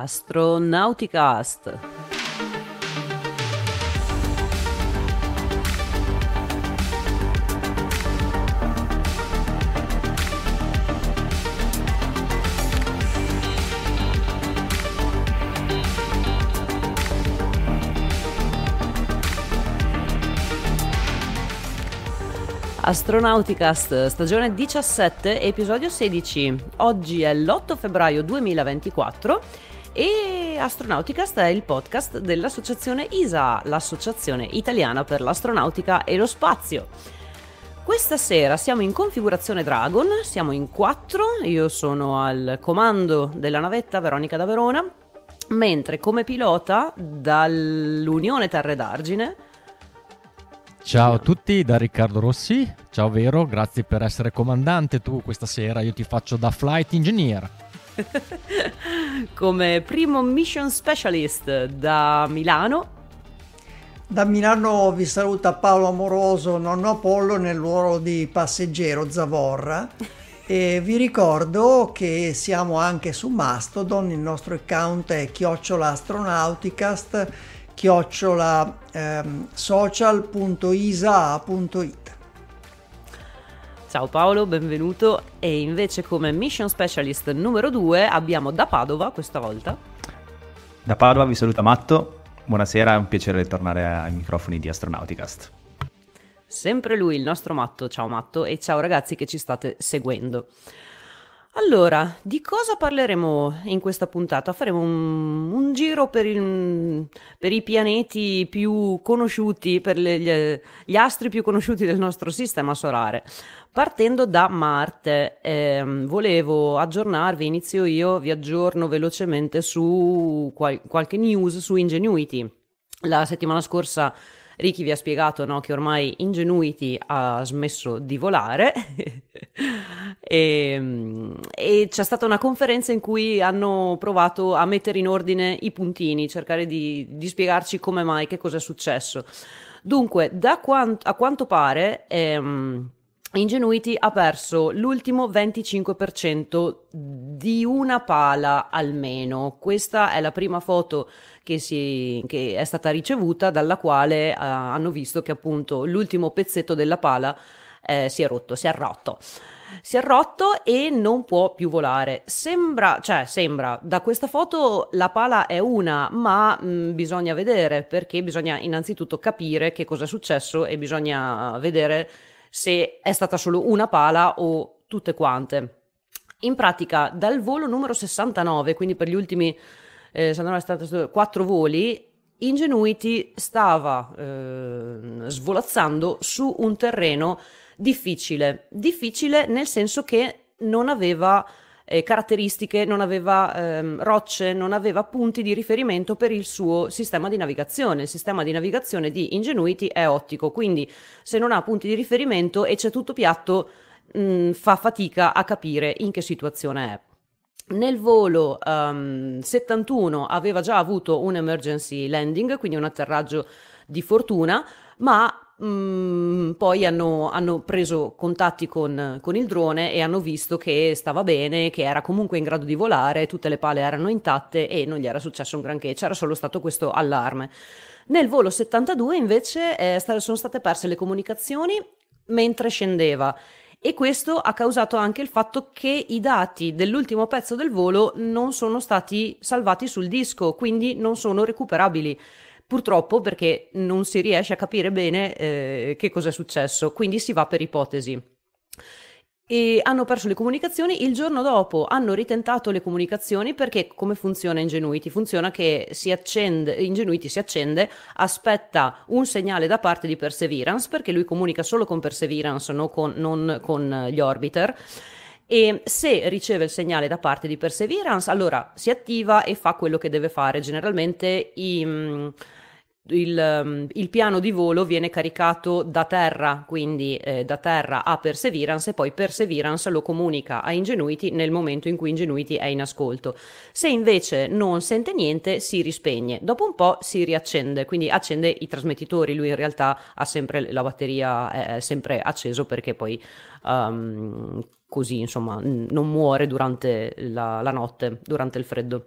Astronauticast. Astronauticast, stagione 17, episodio 16. Oggi è l'8 febbraio 2024 e Astronauticast è il podcast dell'associazione ISA, l'associazione italiana per l'astronautica e lo spazio. Questa sera siamo in configurazione Dragon, siamo in quattro, io sono al comando della navetta Veronica da Verona, mentre come pilota dall'Unione Terre d'Argine Ciao a tutti da Riccardo Rossi, ciao Vero, grazie per essere comandante tu questa sera, io ti faccio da flight engineer. Come primo mission specialist da Milano. Da Milano vi saluta Paolo Amoroso, nonno Apollo nel ruolo di passeggero Zavorra. E vi ricordo che siamo anche su Mastodon, il nostro account è chiocciola astronauticast chiocciola ehm, social.isa.it. Ciao Paolo, benvenuto. E invece come mission specialist numero 2 abbiamo da Padova questa volta. Da Padova vi saluta Matto. Buonasera, è un piacere tornare ai microfoni di Astronauticast. Sempre lui, il nostro Matto. Ciao Matto e ciao ragazzi che ci state seguendo. Allora, di cosa parleremo in questa puntata? Faremo un, un giro per, il, per, i pianeti più conosciuti, per le, gli, gli, astri più conosciuti del nostro sistema solare. Partendo da Marte, eh, volevo aggiornarvi, inizio io, vi aggiorno velocemente su qual, qualche news su Ingenuity. La settimana scorsa Ricky vi ha spiegato no, che ormai Ingenuity ha smesso di volare e, e, c'è stata una conferenza in cui hanno provato a mettere in ordine i puntini, cercare di, di spiegarci come mai, che cosa è successo. Dunque, da quant- a quanto pare... Ehm, Ingenuity ha perso l'ultimo 25% di una pala almeno. Questa è la prima foto che, si, che è stata ricevuta dalla quale uh, hanno visto che appunto l'ultimo pezzetto della pala eh, si è rotto, si è rotto. Si è rotto e non può più volare. Sembra, cioè, sembra, da questa foto la pala è una, ma mh, mm, bisogna vedere perché bisogna innanzitutto capire che cosa è successo e bisogna vedere se è stata solo una pala o tutte quante. In pratica, dal volo numero 69, quindi per gli ultimi eh, quattro voli, Ingenuity stava eh, svolazzando su un terreno difficile. Difficile nel senso che non aveva eh, caratteristiche, non aveva ehm, rocce, non aveva punti di riferimento per il suo sistema di navigazione. Il sistema di navigazione di Ingenuity è ottico, quindi se non ha punti di riferimento e c'è tutto piatto, mh, mm, fa fatica a capire in che situazione è. Nel volo um, 71 aveva già avuto un emergency landing, quindi un atterraggio di fortuna, ma Mm, poi hanno, hanno, preso contatti con, con, il drone e hanno visto che stava bene, che era comunque in grado di volare, tutte le pale erano intatte e non gli era successo un granché, c'era solo stato questo allarme. Nel volo 72 invece eh, sono state perse le comunicazioni mentre scendeva e questo ha causato anche il fatto che i dati dell'ultimo pezzo del volo non sono stati salvati sul disco, quindi non sono recuperabili purtroppo perché non si riesce a capire bene eh, che cosa è successo, quindi si va per ipotesi. E hanno perso le comunicazioni, il giorno dopo hanno ritentato le comunicazioni perché come funziona Ingenuity? Funziona che si accende, Ingenuity si accende, aspetta un segnale da parte di Perseverance perché lui comunica solo con Perseverance, no con, non con gli orbiter e se riceve il segnale da parte di Perseverance allora si attiva e fa quello che deve fare. Generalmente i il, um, il, piano di volo viene caricato da terra, quindi eh, da terra a Perseverance e poi Perseverance lo comunica a Ingenuity nel momento in cui Ingenuity è in ascolto. Se invece non sente niente si rispegne, dopo un po' si riaccende, quindi accende i trasmettitori, lui in realtà ha sempre la batteria è sempre acceso perché poi um, così insomma non muore durante la, la notte, durante il freddo.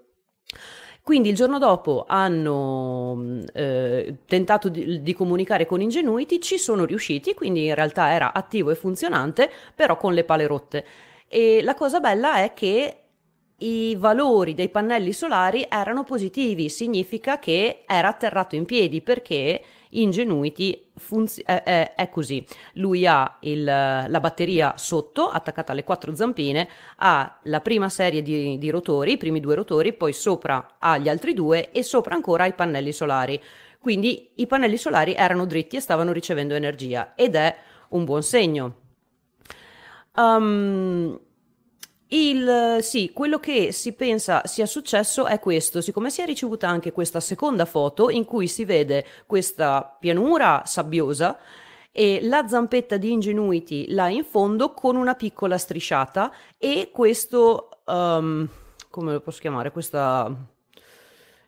Quindi il giorno dopo hanno eh, tentato di, di, comunicare con Ingenuity, ci sono riusciti, quindi in realtà era attivo e funzionante, però con le pale rotte. E la cosa bella è che i valori dei pannelli solari erano positivi, significa che era atterrato in piedi perché Ingenuity funzi- è, è, è, così. Lui ha il, la batteria sotto, attaccata alle quattro zampine, ha la prima serie di, di rotori, i primi due rotori, poi sopra ha gli altri due e sopra ancora i pannelli solari. Quindi i pannelli solari erano dritti e stavano ricevendo energia ed è un buon segno. Um, il, sì, quello che si pensa sia successo è questo, siccome si è ricevuta anche questa seconda foto in cui si vede questa pianura sabbiosa e la zampetta di Ingenuity là in fondo con una piccola strisciata e questo, um, come lo posso chiamare, questa...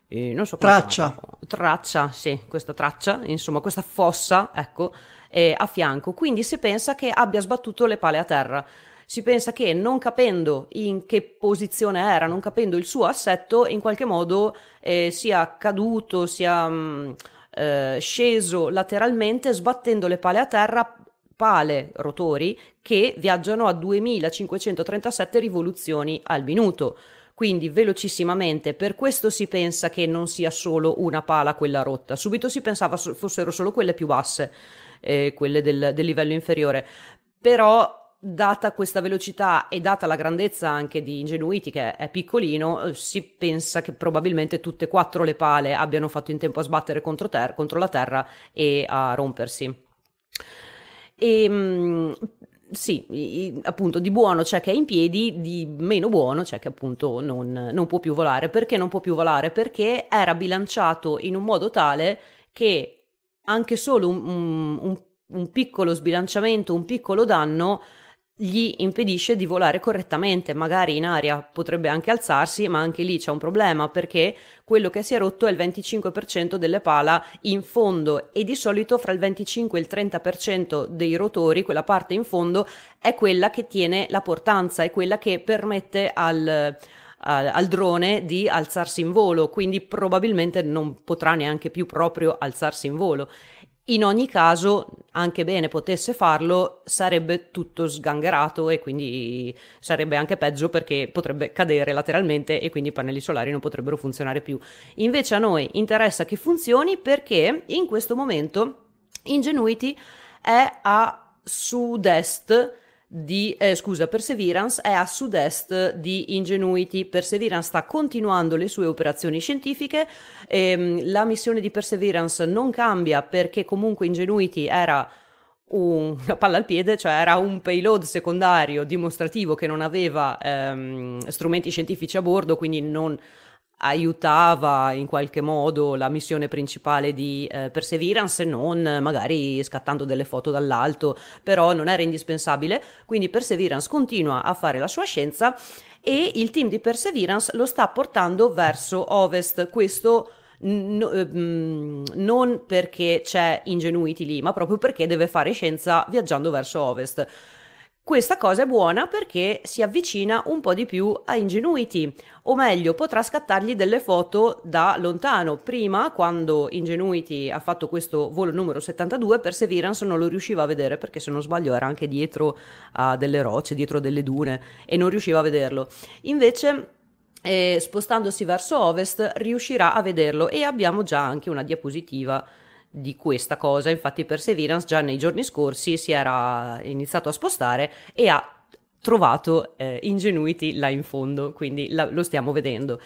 Eh, non so traccia. Traccia, sì, questa traccia, insomma questa fossa, ecco, eh, a fianco. Quindi si pensa che abbia sbattuto le pale a terra si pensa che non capendo in che posizione era, non capendo il suo assetto, in qualche modo eh, sia caduto, sia mh, mm, eh, sceso lateralmente, sbattendo le pale a terra, pale rotori che viaggiano a 2537 rivoluzioni al minuto quindi velocissimamente. Per questo si pensa che non sia solo una pala quella rotta. Subito si pensava fossero solo quelle più basse, eh, quelle del, del, livello inferiore. Però data questa velocità e data la grandezza anche di Ingenuity, che è piccolino, eh, si pensa che probabilmente tutte e quattro le pale abbiano fatto in tempo a sbattere contro, ter- contro la terra e a rompersi. E, ehm, sì, appunto di buono c'è che è in piedi, di meno buono c'è che appunto non, non, può più volare. Perché non può più volare? Perché era bilanciato in un modo tale che anche solo un, un, un piccolo sbilanciamento, un piccolo danno gli impedisce di volare correttamente, magari in aria potrebbe anche alzarsi, ma anche lì c'è un problema perché quello che si è rotto è il 25% delle pala in fondo e di solito fra il 25 e il 30% dei rotori, quella parte in fondo, è quella che tiene la portanza, è quella che permette al, al, al drone di alzarsi in volo, quindi probabilmente non potrà neanche più proprio alzarsi in volo in ogni caso, anche bene potesse farlo, sarebbe tutto sgangherato e quindi sarebbe anche peggio perché potrebbe cadere lateralmente e quindi i pannelli solari non potrebbero funzionare più. Invece a noi interessa che funzioni perché in questo momento Ingenuity è a sud-est di, eh, scusa, Perseverance è a sud-est di Ingenuity. Perseverance sta continuando le sue operazioni scientifiche. Ehm, la missione di Perseverance non cambia perché comunque Ingenuity era una palla al piede, cioè era un payload secondario dimostrativo che non aveva ehm, strumenti scientifici a bordo, quindi non aiutava in qualche modo la missione principale di eh, Perseverance, non magari scattando delle foto dall'alto, però non era indispensabile, quindi Perseverance continua a fare la sua scienza e il team di Perseverance lo sta portando verso ovest, questo No, ehm, non perché c'è Ingenuity lì, ma proprio perché deve fare scienza viaggiando verso ovest. Questa cosa è buona perché si avvicina un po' di più a Ingenuity, o meglio, potrà scattargli delle foto da lontano. Prima, quando Ingenuity ha fatto questo volo numero 72, Perseverance non lo riusciva a vedere perché, se non sbaglio, era anche dietro a delle rocce, dietro delle dune e non riusciva a vederlo. Invece, eh, spostandosi verso ovest, riuscirà a vederlo e abbiamo già anche una diapositiva di questa cosa. Infatti, Perseverance già nei giorni scorsi si era iniziato a spostare e ha trovato eh, Ingenuity là in fondo, quindi la, lo stiamo vedendo.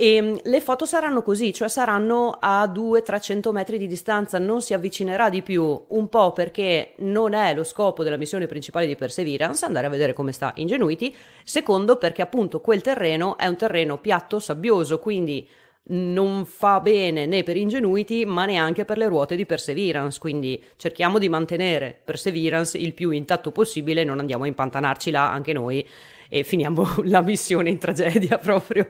E ehm, le foto saranno così, cioè saranno a 200-300 metri di distanza, non si avvicinerà di più, un po' perché non è lo scopo della missione principale di Perseverance andare a vedere come sta Ingenuity, secondo perché appunto quel terreno è un terreno piatto, sabbioso, quindi non fa bene né per Ingenuity ma neanche per le ruote di Perseverance, quindi cerchiamo di mantenere Perseverance il più intatto possibile, non andiamo a impantanarci là anche noi e finiamo la missione in tragedia proprio.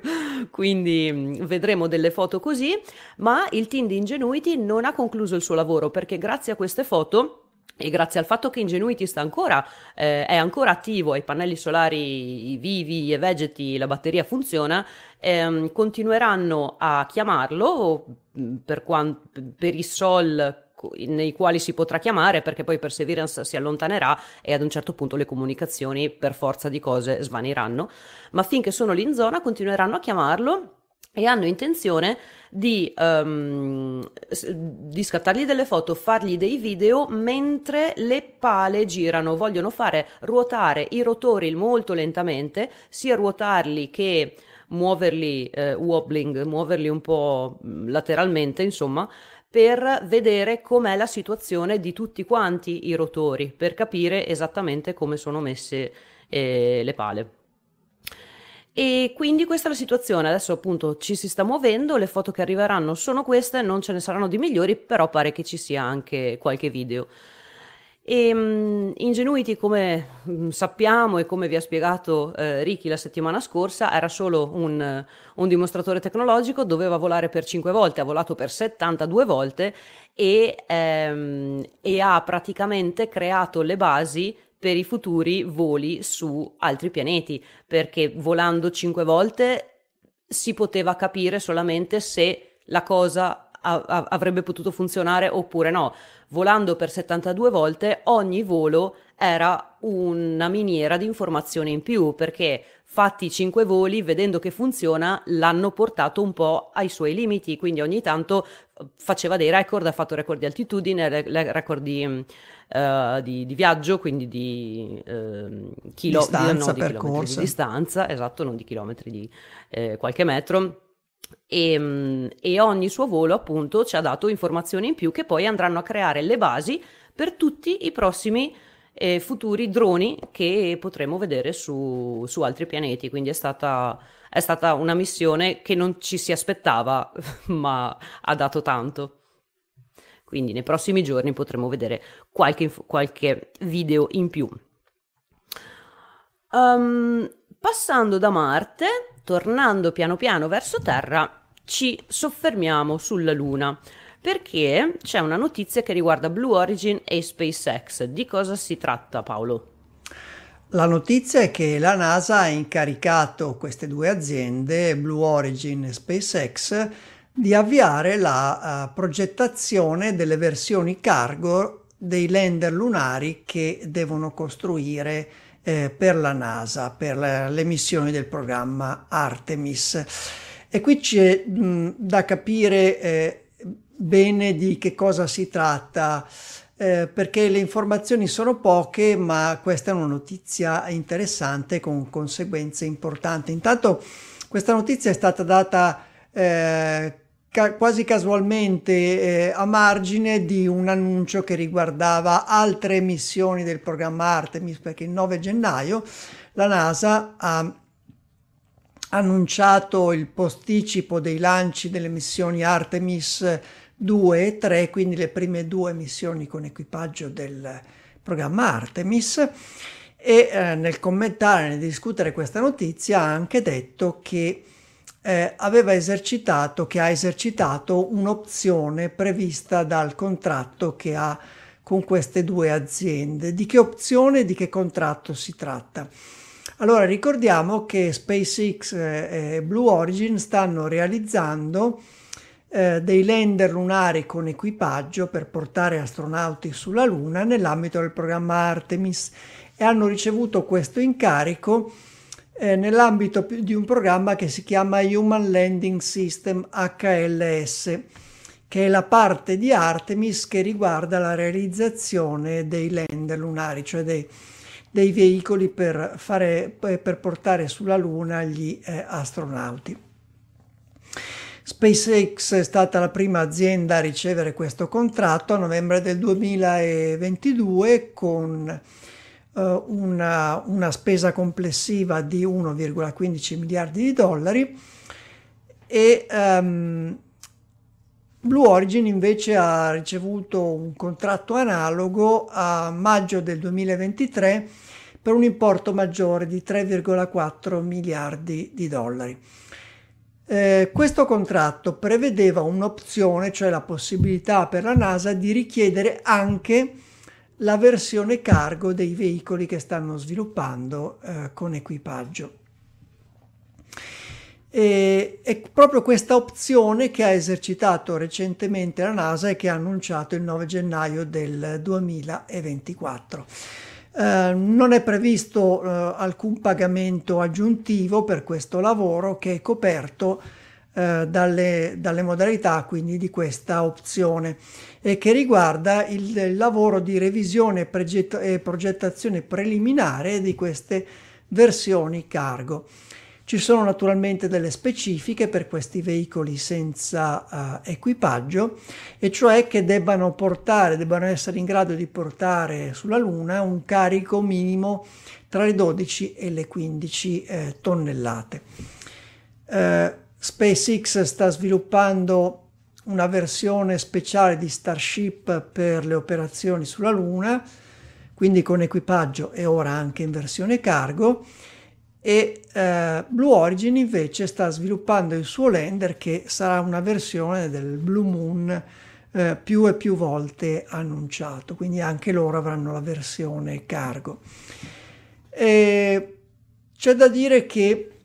Quindi mm, vedremo delle foto così, ma il team di Ingenuity non ha concluso il suo lavoro perché grazie a queste foto e grazie al fatto che Ingenuity sta ancora, eh, è ancora attivo, i pannelli solari vivi e vegeti, la batteria funziona, ehm, continueranno a chiamarlo mm, per, quant- per i sol nei quali si potrà chiamare perché poi Perseverance si allontanerà e ad un certo punto le comunicazioni per forza di cose svaniranno, ma finché sono lì in zona continueranno a chiamarlo e hanno intenzione di, um, di, scattargli delle foto, fargli dei video mentre le pale girano. Vogliono fare ruotare i rotori molto lentamente, sia ruotarli che muoverli, eh, wobbling, muoverli un po' lateralmente, insomma, per vedere com'è la situazione di tutti quanti i rotori, per capire esattamente come sono messe eh, le pale. E quindi questa è la situazione, adesso appunto ci si sta muovendo, le foto che arriveranno sono queste, non ce ne saranno di migliori, però pare che ci sia anche qualche video. E um, Ingenuity, come um, sappiamo e come vi ha spiegato eh, Ricky la settimana scorsa, era solo un, un, dimostratore tecnologico, doveva volare per 5 volte, ha volato per 72 volte e, ehm, e ha praticamente creato le basi per i futuri voli su altri pianeti, perché volando cinque volte si poteva capire solamente se la cosa avrebbe potuto funzionare oppure no. Volando per 72 volte ogni volo era una miniera di informazioni in più perché fatti cinque voli, vedendo che funziona, l'hanno portato un po' ai suoi limiti, quindi ogni tanto faceva dei record, ha fatto record di altitudine, record di, uh, di, di viaggio, quindi di, uh, chilo- distanza, di, no, di chilometri di distanza, esatto, non di chilometri di eh, qualche metro. E, mm, e, ogni suo volo appunto ci ha dato informazioni in più che poi andranno a creare le basi per tutti i prossimi eh, futuri droni che potremo vedere su, su altri pianeti. Quindi è stata, è stata una missione che non ci si aspettava, ma ha dato tanto. Quindi nei prossimi giorni potremo vedere qualche, qualche video in più. Um, passando da Marte, tornando piano piano verso Terra, ci soffermiamo sulla Luna perché c'è una notizia che riguarda Blue Origin e SpaceX. Di cosa si tratta, Paolo? La notizia è che la NASA ha incaricato queste due aziende, Blue Origin e SpaceX, di avviare la uh, progettazione delle versioni cargo dei lander lunari che devono costruire eh, per la NASA, per le missioni del programma Artemis. E qui c'è mh, da capire eh, bene di che cosa si tratta. Eh, perché le informazioni sono poche, ma questa è una notizia interessante con conseguenze importanti. Intanto questa notizia è stata data eh, ca- quasi casualmente eh, a margine di un annuncio che riguardava altre missioni del programma Artemis, perché il 9 gennaio la NASA ha annunciato il posticipo dei lanci delle missioni Artemis 2 e 3, quindi le prime due missioni con equipaggio del programma Artemis. E eh, nel commentare, nel discutere questa notizia ha anche detto che eh, aveva esercitato, che ha esercitato un'opzione prevista dal contratto che ha con queste due aziende. Di che opzione, di che contratto si tratta? Allora ricordiamo che SpaceX e Blue Origin stanno realizzando eh, dei lander lunari con equipaggio per portare astronauti sulla Luna nell'ambito del programma Artemis e hanno ricevuto questo incarico eh, nell'ambito di un programma che si chiama Human Landing System HLS, che è la parte di Artemis che riguarda la realizzazione dei lander lunari, cioè dei, dei veicoli per, fare, per, portare sulla Luna gli eh, astronauti. SpaceX è stata la prima azienda a ricevere questo contratto a novembre del 2022 con uh, una, una spesa complessiva di 1,15 miliardi di dollari e um, Blue Origin invece ha ricevuto un contratto analogo a maggio del 2023 per un importo maggiore di 3,4 miliardi di dollari. Eh, questo contratto prevedeva un'opzione, cioè la possibilità per la NASA di richiedere anche la versione cargo dei veicoli che stanno sviluppando eh, con equipaggio. E, è proprio questa opzione che ha esercitato recentemente la NASA e che ha annunciato il 9 gennaio del 2024. Eh, non è previsto eh, alcun pagamento aggiuntivo per questo lavoro che è coperto eh, dalle, dalle, modalità quindi di questa opzione e che riguarda il, il lavoro di revisione e progettazione preliminare di queste versioni cargo. Ci sono naturalmente delle specifiche per questi veicoli senza uh, equipaggio, e cioè che debbano portare, debbano essere in grado di portare sulla Luna un carico minimo tra le 12 e le 15 eh, tonnellate. Uh, SpaceX sta sviluppando una versione speciale di Starship per le operazioni sulla Luna, quindi con equipaggio e ora anche in versione cargo e eh, Blue Origin invece sta sviluppando il suo lander che sarà una versione del Blue Moon eh, più e più volte annunciato, quindi anche loro avranno la versione cargo. E c'è da dire che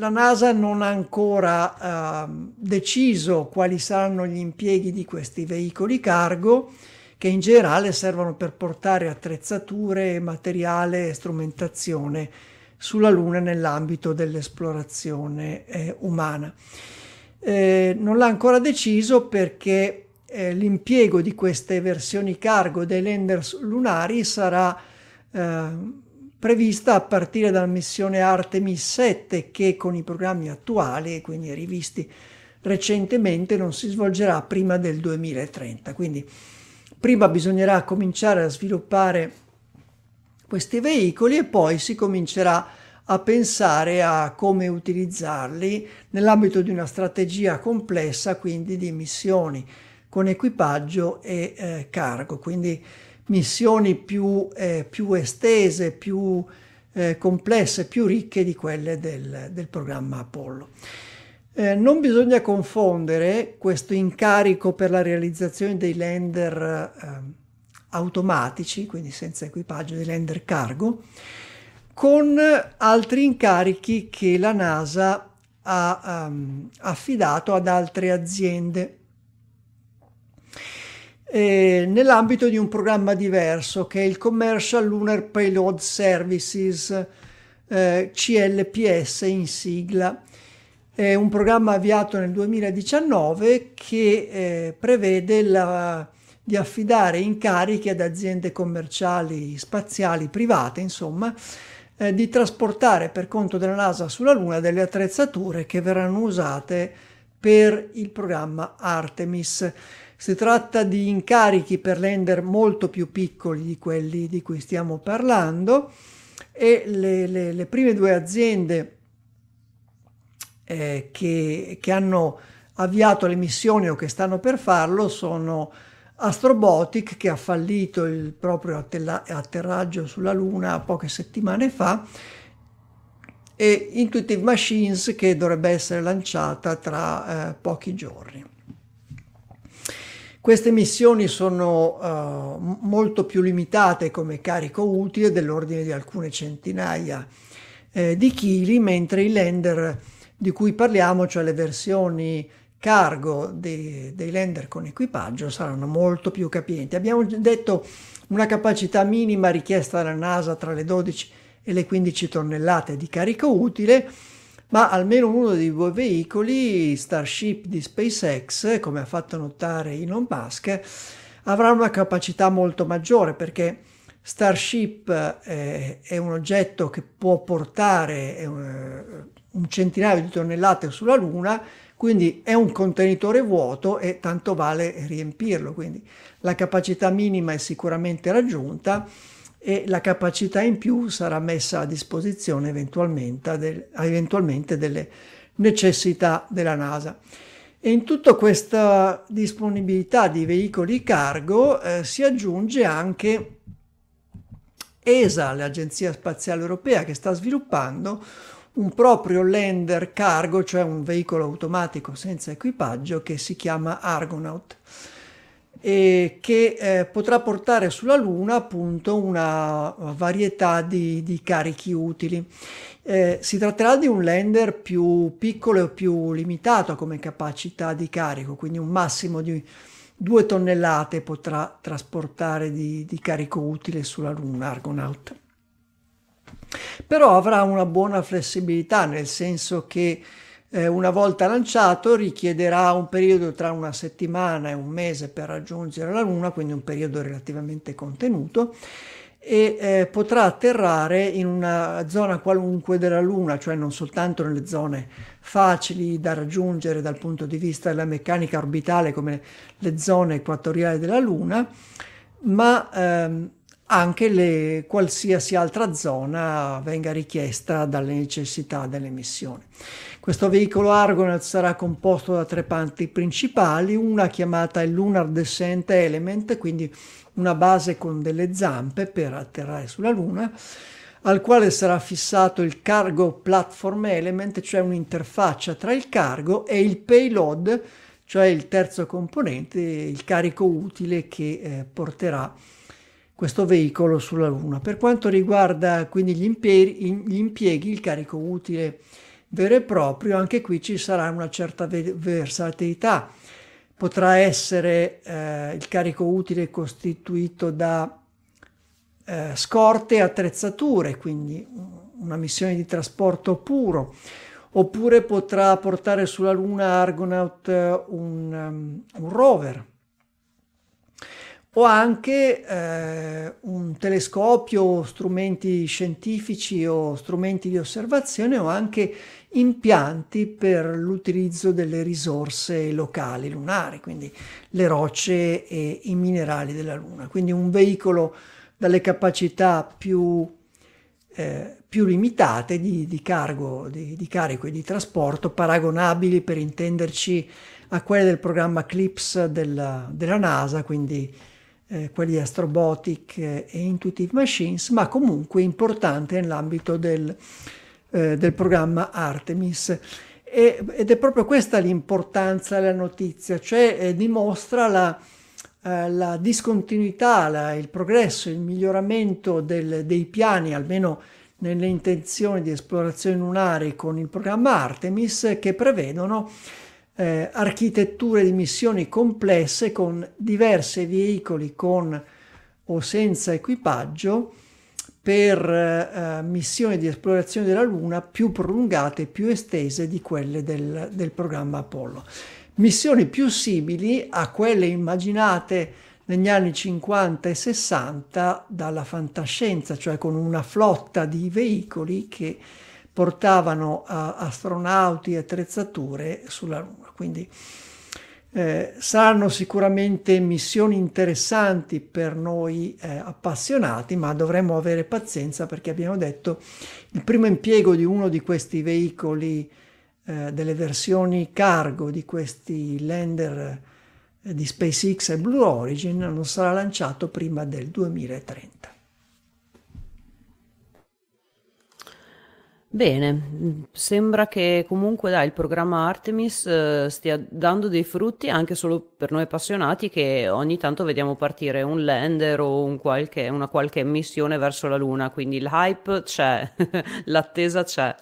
la NASA non ha ancora eh, deciso quali saranno gli impieghi di questi veicoli cargo, che in generale servono per portare attrezzature, materiale e strumentazione sulla Luna nell'ambito dell'esplorazione eh, umana. Eh, non l'ha ancora deciso perché eh, l'impiego di queste versioni cargo dei lander lunari sarà eh, prevista a partire dalla missione Artemis 7 che con i programmi attuali, quindi rivisti recentemente, non si svolgerà prima del 2030. Quindi prima bisognerà cominciare a sviluppare questi veicoli e poi si comincerà a pensare a come utilizzarli nell'ambito di una strategia complessa, quindi di missioni con equipaggio e eh, cargo, quindi missioni più, eh, più estese, più eh, complesse, più ricche di quelle del, del programma Apollo. Eh, non bisogna confondere questo incarico per la realizzazione dei lander eh, automatici, quindi senza equipaggio di lander cargo, con altri incarichi che la NASA ha um, affidato ad altre aziende eh, nell'ambito di un programma diverso che è il Commercial Lunar Payload Services, eh, CLPS in sigla. È un programma avviato nel 2019 che eh, prevede la di affidare incarichi ad aziende commerciali spaziali private, insomma, eh, di trasportare per conto della NASA sulla Luna delle attrezzature che verranno usate per il programma Artemis. Si tratta di incarichi per lander molto più piccoli di quelli di cui stiamo parlando e le, le, le prime due aziende eh, che, che hanno avviato le missioni o che stanno per farlo sono Astrobotic che ha fallito il proprio atterraggio sulla Luna poche settimane fa e Intuitive Machines che dovrebbe essere lanciata tra eh, pochi giorni. Queste missioni sono uh, molto più limitate come carico utile dell'ordine di alcune centinaia eh, di chili, mentre i lander di cui parliamo, cioè le versioni cargo dei, dei lander con equipaggio saranno molto più capienti. Abbiamo detto una capacità minima richiesta dalla NASA tra le 12 e le 15 tonnellate di carico utile, ma almeno uno dei due veicoli, Starship di SpaceX, come ha fatto notare Elon Musk, avrà una capacità molto maggiore perché Starship eh, è un oggetto che può portare eh, un centinaio di tonnellate sulla Luna quindi è un contenitore vuoto e tanto vale riempirlo, quindi la capacità minima è sicuramente raggiunta e la capacità in più sarà messa a disposizione eventualmente, del, eventualmente delle necessità della NASA. E in tutta questa disponibilità di veicoli cargo eh, si aggiunge anche ESA, l'Agenzia Spaziale Europea, che sta sviluppando un proprio lander cargo, cioè un veicolo automatico senza equipaggio che si chiama Argonaut. E che eh, potrà portare sulla Luna appunto una varietà di, di carichi utili. Eh, si tratterà di un lander più piccolo e più limitato come capacità di carico, quindi un massimo di 2 tonnellate potrà trasportare di, di carico utile sulla Luna Argonaut. Però avrà una buona flessibilità, nel senso che eh, una volta lanciato richiederà un periodo tra una settimana e un mese per raggiungere la Luna, quindi un periodo relativamente contenuto, e eh, potrà atterrare in una zona qualunque della Luna, cioè non soltanto nelle zone facili da raggiungere dal punto di vista della meccanica orbitale come le zone equatoriali della Luna, ma ehm, anche le, qualsiasi altra zona venga richiesta dalle necessità delle missioni. Questo veicolo Argonaut sarà composto da tre parti principali, una chiamata il Lunar Descent Element, quindi una base con delle zampe per atterrare sulla Luna, al quale sarà fissato il Cargo Platform Element, cioè un'interfaccia tra il cargo e il payload, cioè il terzo componente, il carico utile che eh, porterà questo veicolo sulla Luna. Per quanto riguarda quindi gli impieghi, gli impieghi, il carico utile vero e proprio, anche qui ci sarà una certa versatilità. Potrà essere eh, il carico utile costituito da eh, scorte e attrezzature, quindi una missione di trasporto puro, oppure potrà portare sulla Luna Argonaut un, um, un rover o anche eh, un telescopio, strumenti scientifici o strumenti di osservazione o anche impianti per l'utilizzo delle risorse locali lunari, quindi le rocce e i minerali della Luna. Quindi un veicolo dalle capacità più, eh, più limitate di, di, cargo, di, di carico e di trasporto, paragonabili per intenderci a quelle del programma CLIPS della, della NASA, quindi eh, quelli Astrobotic e Intuitive Machines, ma comunque importante nell'ambito del, eh, del programma Artemis. E, ed è proprio questa l'importanza della notizia, cioè eh, dimostra la, eh, la discontinuità, la, il progresso, il miglioramento del, dei piani, almeno nelle intenzioni di esplorazione lunare con il programma Artemis, che prevedono eh, architetture di missioni complesse con diversi veicoli con o senza equipaggio per eh, missioni di esplorazione della Luna più prolungate più estese di quelle del, del programma Apollo. Missioni più simili a quelle immaginate negli anni 50 e 60 dalla fantascienza, cioè con una flotta di veicoli che portavano uh, astronauti e attrezzature sulla Luna. Quindi eh, saranno sicuramente missioni interessanti per noi eh, appassionati, ma dovremmo avere pazienza perché abbiamo detto il primo impiego di uno di questi veicoli, eh, delle versioni cargo di questi lander eh, di SpaceX e Blue Origin non sarà lanciato prima del 2030. Bene, sembra che comunque dai, il programma Artemis eh, stia dando dei frutti anche solo per noi appassionati che ogni tanto vediamo partire un lander o un qualche, una qualche missione verso la Luna, quindi il hype c'è, l'attesa c'è.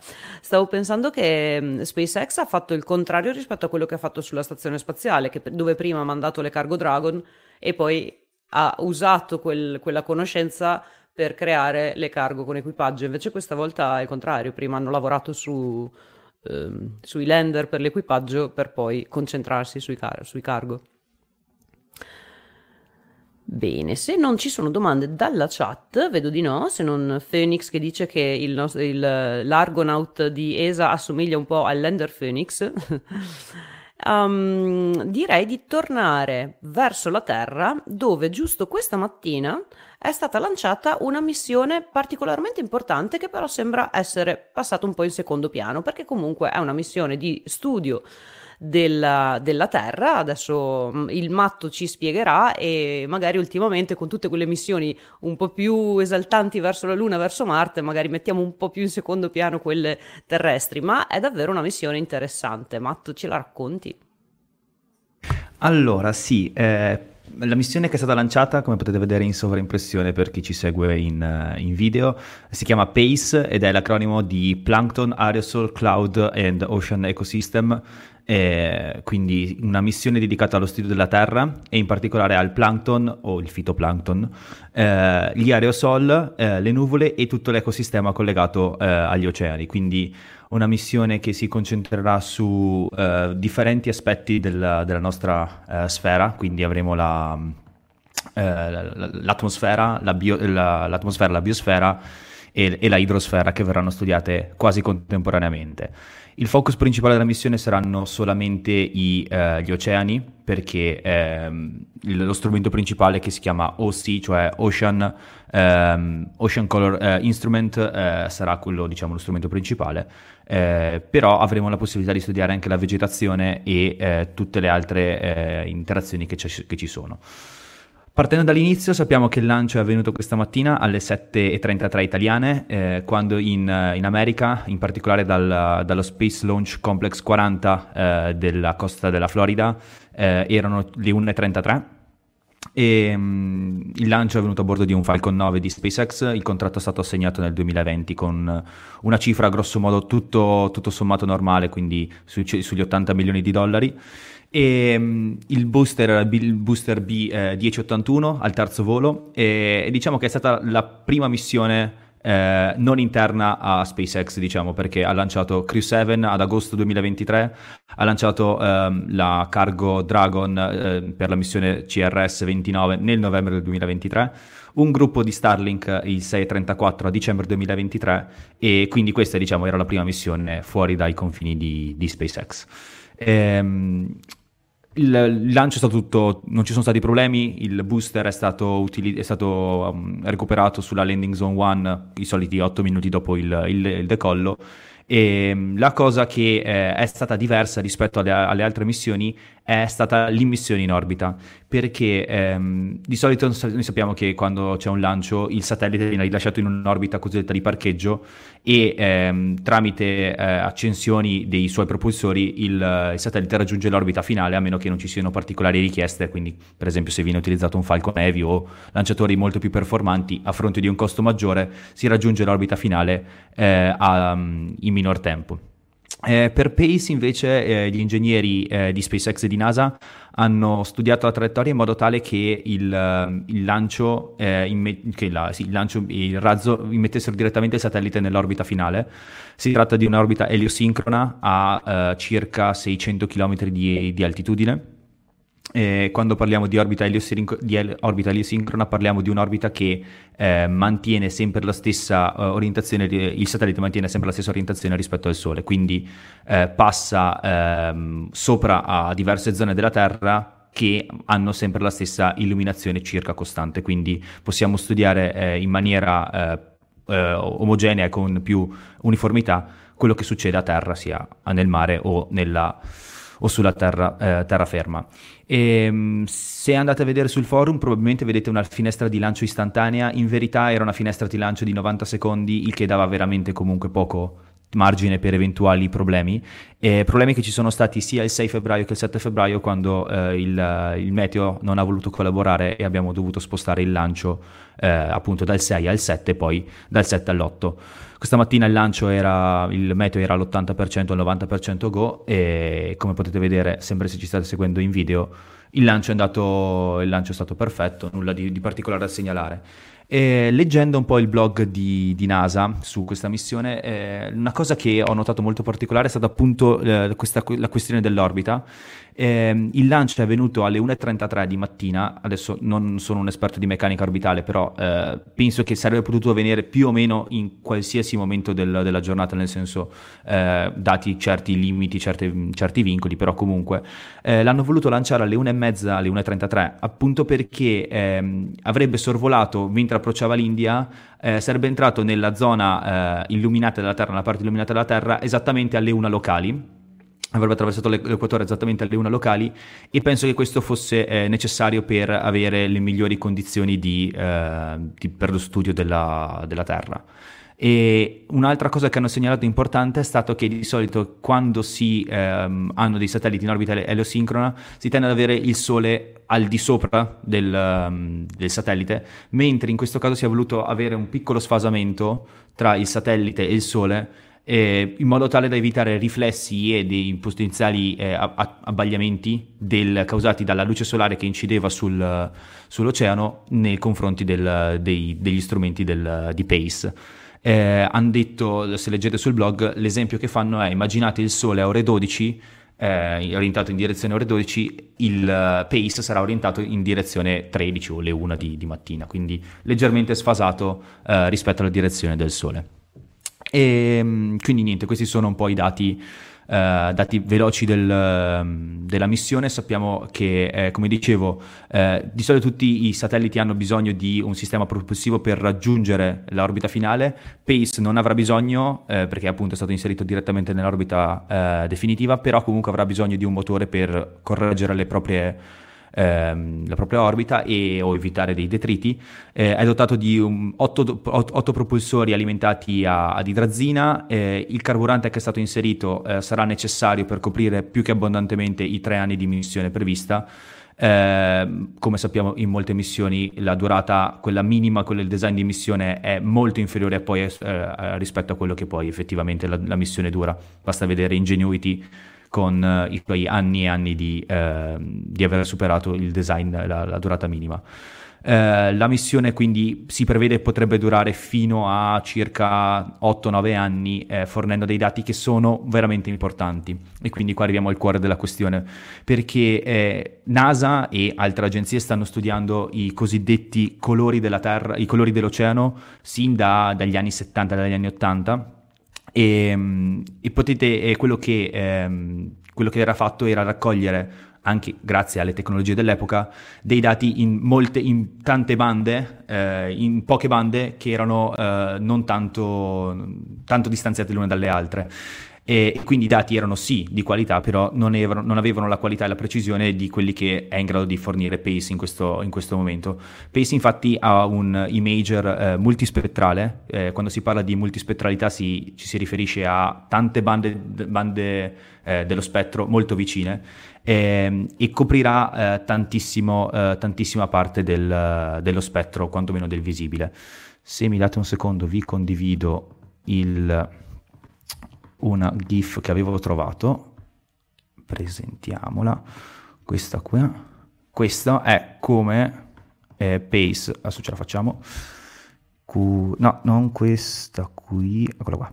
Stavo pensando che mm, SpaceX ha fatto il contrario rispetto a quello che ha fatto sulla stazione spaziale, che, dove prima ha mandato le Cargo Dragon e poi ha usato quel, quella conoscenza per creare le cargo con equipaggio. Invece questa volta è il contrario, prima hanno lavorato su, ehm, sui lander per l'equipaggio per poi concentrarsi sui, car- sui cargo. Bene, se non ci sono domande dalla chat, vedo di no, se non Phoenix che dice che il nostro, il, l'Argonaut di ESA assomiglia un po' al lander Phoenix, um, direi di tornare verso la Terra dove giusto questa mattina è stata lanciata una missione particolarmente importante che però sembra essere passata un po' in secondo piano, perché comunque è una missione di studio della, della, Terra. Adesso mm, il matto ci spiegherà e magari ultimamente con tutte quelle missioni un po' più esaltanti verso la Luna, verso Marte, magari mettiamo un po' più in secondo piano quelle terrestri, ma è davvero una missione interessante. Matto, ce la racconti? Allora, sì, eh, la missione che è stata lanciata, come potete vedere in sovraimpressione per chi ci segue in, eh, in, video, si chiama PACE ed è l'acronimo di Plankton, Aerosol, Cloud and Ocean Ecosystem, eh, quindi una missione dedicata allo studio della Terra e in particolare al plankton o il fitoplankton, eh, gli aerosol, eh, le nuvole e tutto l'ecosistema collegato eh, agli oceani. Quindi una missione che si concentrerà su uh, differenti aspetti del, della nostra uh, sfera, quindi avremo la, uh, l'atmosfera, la, bio, la, l'atmosfera, la biosfera e, e la idrosfera che verranno studiate quasi contemporaneamente. Il focus principale della missione saranno solamente i, eh, gli oceani, perché ehm, lo strumento principale che si chiama OC, cioè Ocean, ehm, Ocean Color eh, Instrument, eh, sarà quello, diciamo, lo strumento principale. Eh, però avremo la possibilità di studiare anche la vegetazione e eh, tutte le altre eh, interazioni che, che ci sono. Partendo dall'inizio sappiamo che il lancio è avvenuto questa mattina alle 7.33 italiane, eh, quando in, in, America, in particolare dal, dallo Space Launch Complex 40 eh, della costa della Florida, eh, erano le 1.33. E, um, il lancio è avvenuto a bordo di un Falcon 9 di SpaceX, il contratto è stato assegnato nel 2020 con una cifra grosso modo tutto, tutto sommato normale, quindi su, sugli 80 milioni di dollari. E, um, il booster, il booster B1081 eh, al terzo volo e, diciamo che è stata la prima missione eh, non interna a SpaceX, diciamo, perché ha lanciato Crew 7 ad agosto 2023, ha lanciato ehm, la Cargo Dragon eh, per la missione CRS 29 nel novembre del 2023, un gruppo di Starlink il 634 a dicembre 2023 e quindi questa diciamo era la prima missione fuori dai confini di, di SpaceX. Ehm, il, lancio è stato tutto, non ci sono stati problemi, il booster è stato, utili- è stato um, recuperato sulla landing zone 1 i soliti 8 minuti dopo il, il, il decollo. E um, la cosa che eh, è stata diversa rispetto alle, alle altre missioni è stata l'immissione in orbita, perché ehm, di solito noi sappiamo che quando c'è un lancio il satellite viene rilasciato in un'orbita cosiddetta di parcheggio e ehm, tramite eh, accensioni dei suoi propulsori il, il, satellite raggiunge l'orbita finale a meno che non ci siano particolari richieste, quindi per esempio se viene utilizzato un Falcon Heavy o lanciatori molto più performanti a fronte di un costo maggiore si raggiunge l'orbita finale eh, a, in minor tempo. Eh, per Pace invece eh, gli ingegneri eh, di SpaceX e di NASA hanno studiato la traiettoria in modo tale che il, eh, il lancio, eh, imme- che la, sì, il, lancio il razzo immettessero direttamente il satellite nell'orbita finale. Si tratta di un'orbita eliosincrona a eh, circa 600 km di, di altitudine eh, quando parliamo di orbita, eliosincro- di el- orbita eliosincrona parliamo di un'orbita che eh, mantiene sempre la stessa uh, orientazione, il satellite mantiene sempre la stessa orientazione rispetto al Sole, quindi eh, passa ehm, sopra a diverse zone della Terra che hanno sempre la stessa illuminazione circa costante, quindi possiamo studiare eh, in maniera eh, eh, omogenea e con più uniformità quello che succede a terra, sia nel mare o, nella, o sulla terra, terraferma. E, ehm, se andate a vedere sul forum probabilmente vedete una finestra di lancio istantanea, in verità era una finestra di lancio di 90 secondi, il che dava veramente comunque poco margine per eventuali problemi. E problemi che ci sono stati sia il 6 febbraio che il 7 febbraio quando eh, il, il, meteo non ha voluto collaborare e abbiamo dovuto spostare il lancio eh, appunto dal 6 al 7 e poi dal 7 all'8. Questa mattina il lancio era, il meteo era all'80% al 90% go e come potete vedere, sempre se ci state seguendo in video, il lancio è, andato, il lancio è stato perfetto, nulla di, di particolare da segnalare. E leggendo un po' il blog di, di NASA su questa missione, eh, una cosa che ho notato molto particolare è stata appunto eh, questa, la questione dell'orbita eh, il lancio è avvenuto alle 1.33 di mattina, adesso non sono un esperto di meccanica orbitale, però eh, penso che sarebbe potuto avvenire più o meno in qualsiasi momento del, della giornata, nel senso eh, dati certi limiti, certi, certi vincoli, però comunque eh, l'hanno voluto lanciare alle 1.30, alle 1.33, appunto perché ehm, avrebbe sorvolato mentre approcciava l'India, eh, sarebbe entrato nella zona eh, illuminata della Terra, nella parte illuminata della Terra, esattamente alle 1 locali avrebbe attraversato l'equatore esattamente alle 1 locali e penso che questo fosse eh, necessario per avere le migliori condizioni di, eh, di, per lo studio della, della Terra. E un'altra cosa che hanno segnalato importante è stato che di solito quando si ehm, hanno dei satelliti in orbita eliosincrona si tende ad avere il Sole al di sopra del, um, del, satellite, mentre in questo caso si è voluto avere un piccolo sfasamento tra il satellite e il Sole eh, in modo tale da evitare riflessi e dei potenziali eh, abbagliamenti del, causati dalla luce solare che incideva sul, sull'oceano nei confronti del, dei, degli strumenti del, di PACE. Eh, hanno detto, se leggete sul blog, l'esempio che fanno è immaginate il Sole a ore 12 eh, orientato in direzione ore 12, il uh, pace sarà orientato in direzione 13 o le 1 di, di mattina, quindi leggermente sfasato eh, rispetto alla direzione del Sole. E ehm, quindi niente, questi sono un po' i dati Uh, dati veloci del, uh, della missione, sappiamo che, eh, come dicevo, eh, di solito tutti i satelliti hanno bisogno di un sistema propulsivo per raggiungere l'orbita finale. PACE non avrà bisogno, eh, perché appunto è stato inserito direttamente nell'orbita eh, definitiva, però comunque avrà bisogno di un motore per correggere le proprie ehm, la propria orbita e, o evitare dei detriti. Eh, è dotato di 8 propulsori alimentati a, ad idrazina. Eh, il carburante che è stato inserito eh, sarà necessario per coprire più che abbondantemente i tre anni di missione prevista. Eh, come sappiamo in molte missioni la durata, quella minima, quella del design di missione è molto inferiore poi eh, rispetto a quello che poi effettivamente la, la missione dura. Basta vedere Ingenuity con uh, i suoi anni e anni di, uh, di, aver superato il design, la, la durata minima. Uh, la missione quindi si prevede potrebbe durare fino a circa 8-9 anni, eh, fornendo dei dati che sono veramente importanti. E quindi qua arriviamo al cuore della questione, perché eh, NASA e altre agenzie stanno studiando i cosiddetti colori della Terra, i colori dell'oceano, sin da, dagli anni 70, dagli anni 80 e, ehm, e potete, e quello, che, ehm, quello che era fatto era raccogliere anche grazie alle tecnologie dell'epoca, dei dati in, molte, in tante bande, eh, in poche bande che erano eh, non tanto, tanto distanziate l'une dalle altre e quindi i dati erano sì di qualità, però non, erano, non, avevano la qualità e la precisione di quelli che è in grado di fornire Pace in questo, in questo momento. Pace infatti ha un imager eh, multispettrale, eh, quando si parla di multispettralità si, ci si riferisce a tante bande, bande eh, dello spettro molto vicine ehm, e coprirà eh, eh, tantissima parte del, dello spettro, quantomeno del visibile. Se mi date un secondo vi condivido il una GIF che avevo trovato, presentiamola, questa qui, questa è come eh, Pace, adesso ce la facciamo, Q, no, non questa qui, eccola qua,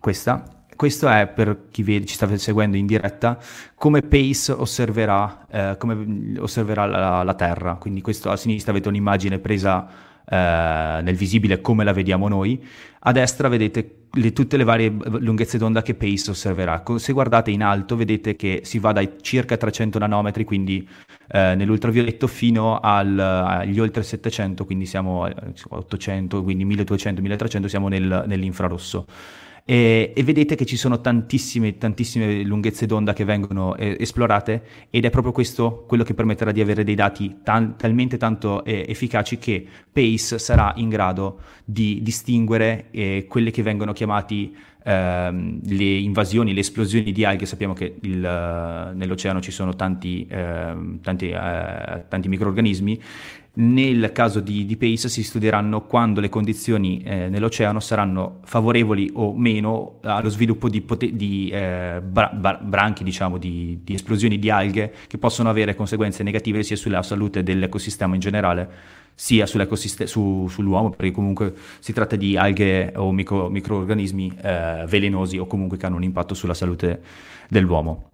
questa, questo è per chi vede, ci sta seguendo in diretta, come Pace osserverà, eh, come osserverà la, la, Terra. Quindi questo a sinistra avete un'immagine presa eh, nel visibile come la vediamo noi. A destra vedete le, tutte le varie lunghezze d'onda che Pace osserverà. Se guardate in alto vedete che si va dai circa 300 nanometri, quindi eh, nell'ultravioletto, fino al, agli oltre 700, quindi siamo a 800, quindi 1200-1300, siamo nel, nell'infrarosso e, e, vedete che ci sono tantissime, tantissime lunghezze d'onda che vengono eh, esplorate ed è proprio questo quello che permetterà di avere dei dati tan- talmente tanto eh, efficaci che Pace sarà in grado di distinguere eh, quelle che vengono chiamati ehm, le invasioni, le esplosioni di alghe, sappiamo che il, nell'oceano ci sono tanti, ehm, tanti, eh, tanti microorganismi nel caso di, di, PACE si studieranno quando le condizioni eh, nell'oceano saranno favorevoli o meno allo sviluppo di, pote- di eh, bra- bra- branchi, diciamo, di, di, esplosioni di alghe che possono avere conseguenze negative sia sulla salute dell'ecosistema in generale, sia su, sull'uomo, perché comunque si tratta di alghe o micro- microorganismi eh, velenosi o comunque che hanno un impatto sulla salute dell'uomo.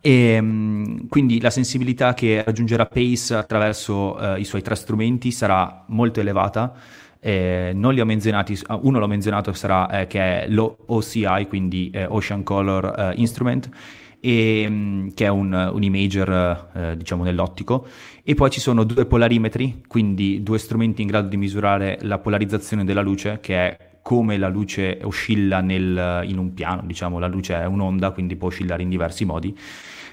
E, ehm, quindi la sensibilità che raggiungerà Pace attraverso eh, i suoi tre strumenti sarà molto elevata. Eh, non li ho menzionati, uno l'ho menzionato sarà eh, che è l'OCI, quindi eh, Ocean Color eh, Instrument, e, mm, che è un, un imager eh, diciamo nell'ottico e poi ci sono due polarimetri quindi due strumenti in grado di misurare la polarizzazione della luce che è come la luce oscilla nel, in un piano, diciamo la luce è un'onda, quindi può oscillare in diversi modi.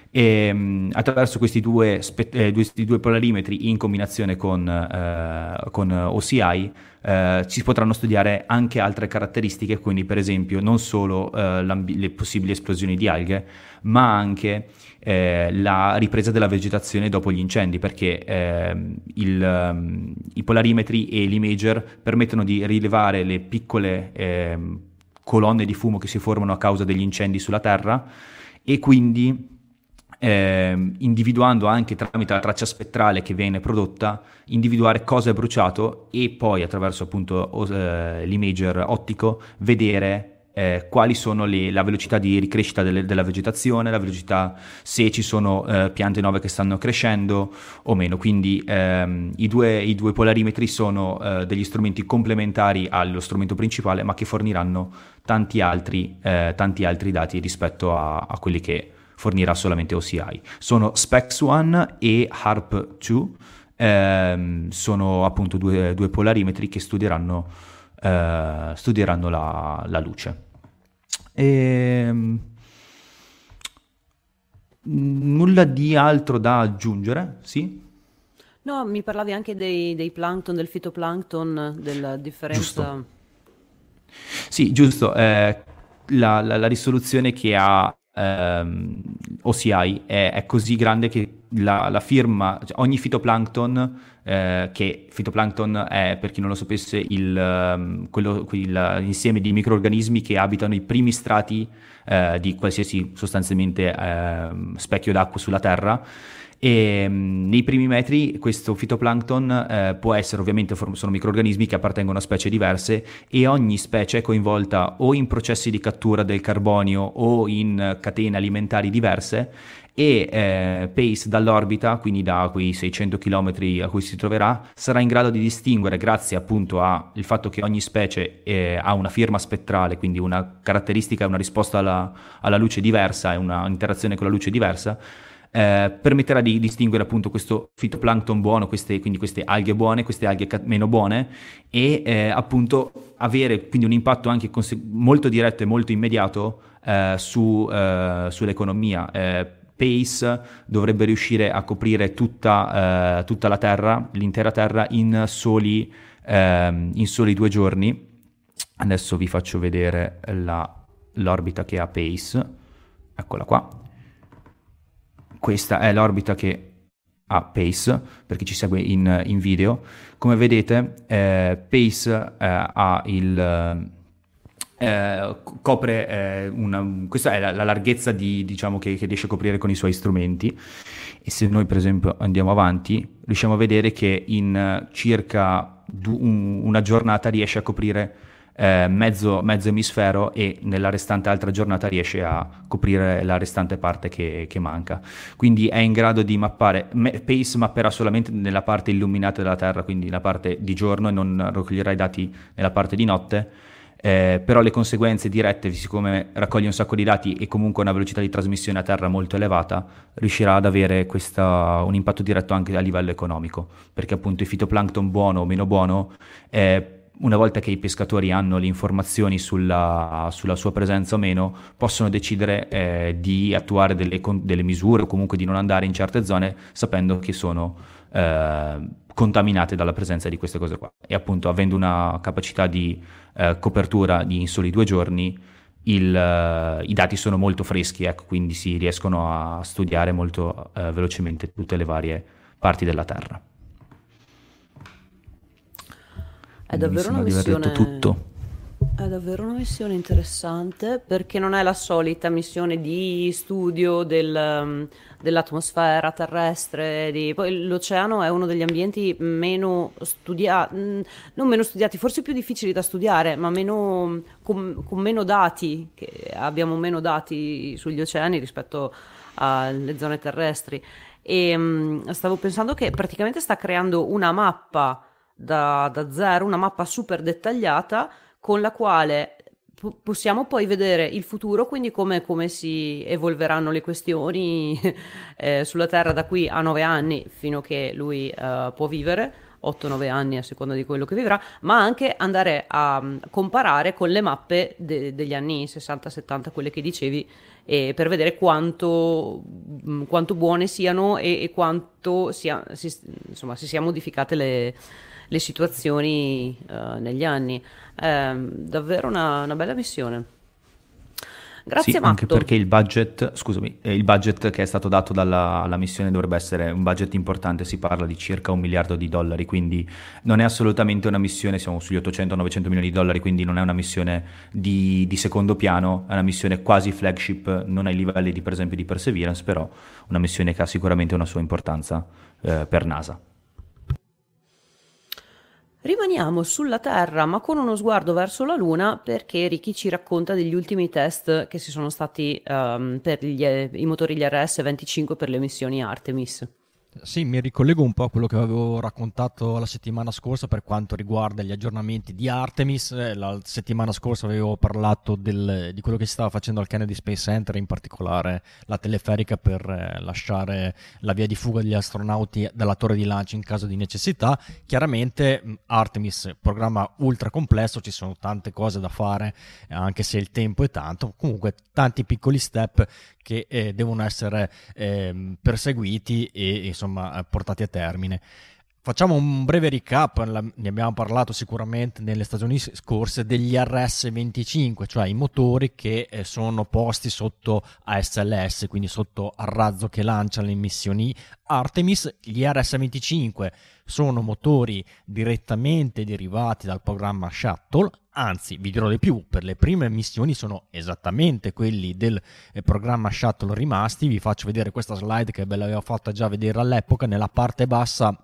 E, um, attraverso questi due, spe- eh, questi due, polarimetri in combinazione con, eh, con OCI eh, si potranno studiare anche altre caratteristiche, quindi per esempio non solo eh, le possibili esplosioni di alghe, ma anche eh, la ripresa della vegetazione dopo gli incendi, perché ehm, il, um, i polarimetri e l'imager permettono di rilevare le piccole ehm, colonne di fumo che si formano a causa degli incendi sulla Terra e quindi eh, individuando anche tramite la traccia spettrale che viene prodotta, individuare cosa è bruciato e poi attraverso appunto eh, l'imager ottico vedere eh, quali sono le, la velocità di ricrescita delle, della vegetazione, la velocità se ci sono eh, piante nuove che stanno crescendo o meno. Quindi ehm, i, due, i, due, polarimetri sono eh, degli strumenti complementari allo strumento principale, ma che forniranno tanti altri, eh, tanti altri dati rispetto a, a quelli che fornirà solamente OCI. Sono SPEX1 e HARP2, ehm, sono appunto due, due, polarimetri che studieranno, eh, studieranno la, la, luce. E, ehm, nulla di altro da aggiungere, sì? No, mi parlavi anche dei, dei plankton, del fitoplankton, della differenza... Giusto. Sì, giusto. Eh, la, la, la, risoluzione che ha ehm, OCI è, è, così grande che la, la firma, cioè ogni fitoplankton, eh, che fitoplankton è, per chi non lo sapesse, il, um, quello, quel, l'insieme di microorganismi che abitano i primi strati eh, di qualsiasi sostanzialmente eh, specchio d'acqua sulla Terra, e mh, nei primi metri questo fitoplankton eh, può essere ovviamente sono microrganismi che appartengono a specie diverse e ogni specie è coinvolta o in processi di cattura del carbonio o in catene alimentari diverse e eh, Pace dall'orbita, quindi da quei 600 km a cui si troverà, sarà in grado di distinguere, grazie appunto al fatto che ogni specie eh, ha una firma spettrale, quindi una caratteristica, una risposta alla, alla luce diversa e un'interazione con la luce diversa, eh, permetterà di distinguere appunto questo fitoplankton buono, queste, quindi queste alghe buone, queste alghe ca- meno buone e eh, appunto avere quindi un impatto anche conse- molto diretto e molto immediato eh, su, eh, sull'economia. Eh, Pace dovrebbe riuscire a coprire tutta, tutta la Terra, l'intera Terra, in soli, ehm, in soli due giorni. Adesso vi faccio vedere la, l'orbita che ha Pace. Eccola qua questa è l'orbita che ha Pace, per chi ci segue in, in video. Come vedete, eh, Pace eh, il... Eh, copre eh, una, questa è la, la larghezza di, diciamo, che, che, riesce a coprire con i suoi strumenti e se noi per esempio andiamo avanti riusciamo a vedere che in circa du- un, una giornata riesce a coprire eh, mezzo, mezzo, emisfero e nella restante altra giornata riesce a coprire la restante parte che, che manca. Quindi è in grado di mappare, Pace mapperà solamente nella parte illuminata della Terra, quindi la parte di giorno e non raccoglierà i dati nella parte di notte. Eh, però le conseguenze dirette, siccome raccoglie un sacco di dati e comunque una velocità di trasmissione a terra molto elevata, riuscirà ad avere questa, un impatto diretto anche a livello economico, perché appunto il fitoplankton buono o meno buono eh, una volta che i pescatori hanno le informazioni sulla, sulla sua presenza o meno, possono decidere eh, di attuare delle, delle, misure o comunque di non andare in certe zone sapendo che sono eh, contaminate dalla presenza di queste cose qua. E appunto avendo una capacità di eh, copertura di in soli due giorni, il, i dati sono molto freschi, ecco, quindi si riescono a studiare molto eh, velocemente tutte le varie parti della Terra. È davvero una missione... tutto. È davvero una missione interessante perché non è la solita missione di studio del, um, dell'atmosfera terrestre. Di... Poi l'oceano è uno degli ambienti meno studiati, mm, non meno studiati, forse più difficili da studiare, ma meno, con, con meno dati, abbiamo meno dati sugli oceani rispetto alle zone terrestri. E um, stavo pensando che praticamente sta creando una mappa da, da zero, una mappa super dettagliata con la quale possiamo poi vedere il futuro, quindi come, come si evolveranno le questioni eh, sulla Terra da qui a nove anni, fino a che lui uh, può vivere, 8-9 anni a seconda di quello che vivrà, ma anche andare a mm, comparare con le mappe de- degli anni 60-70, quelle che dicevi, e per vedere quanto, mm, quanto buone siano e, e quanto sia, si, insomma, si siano modificate le, le situazioni uh, negli anni. È davvero una, una bella missione. Grazie sì, Matto. anche perché il budget, scusami, eh, il budget che è stato dato dalla, alla missione dovrebbe essere un budget importante, si parla di circa un miliardo di dollari, quindi non è assolutamente una missione, siamo sugli 800-900 milioni di dollari, quindi non è una missione di, di, secondo piano, è una missione quasi flagship, non ai livelli di per esempio di Perseverance, però una missione che ha sicuramente una sua importanza eh, per NASA. Rimaniamo sulla Terra, ma con uno sguardo verso la Luna, perché Ricky ci racconta degli ultimi test che si sono stati um, per gli, i motori gli RS-25 per le missioni Artemis. Sì, mi ricollego un po' a quello che avevo raccontato la settimana scorsa per quanto riguarda gli aggiornamenti di Artemis. Eh, la settimana scorsa avevo parlato del, di quello che si stava facendo al Kennedy Space Center, in particolare la teleferica per eh, lasciare la via di fuga degli astronauti dalla torre di lancio in caso di necessità. Chiaramente Artemis, programma ultra complesso, ci sono tante cose da fare, anche se il tempo è tanto. Comunque tanti piccoli step che eh, devono essere eh, perseguiti e insomma portati a termine. Facciamo un breve recap, ne abbiamo parlato sicuramente nelle stagioni scorse, degli RS-25, cioè i motori che eh, sono posti sotto ASLS, quindi sotto al razzo che lancia le missioni Artemis. Gli RS-25 sono motori direttamente derivati dal programma Shuttle, anzi vi dirò di più, per le prime missioni sono esattamente quelli del eh, programma Shuttle rimasti, vi faccio vedere questa slide che ve l'avevo fatta già vedere all'epoca, nella parte bassa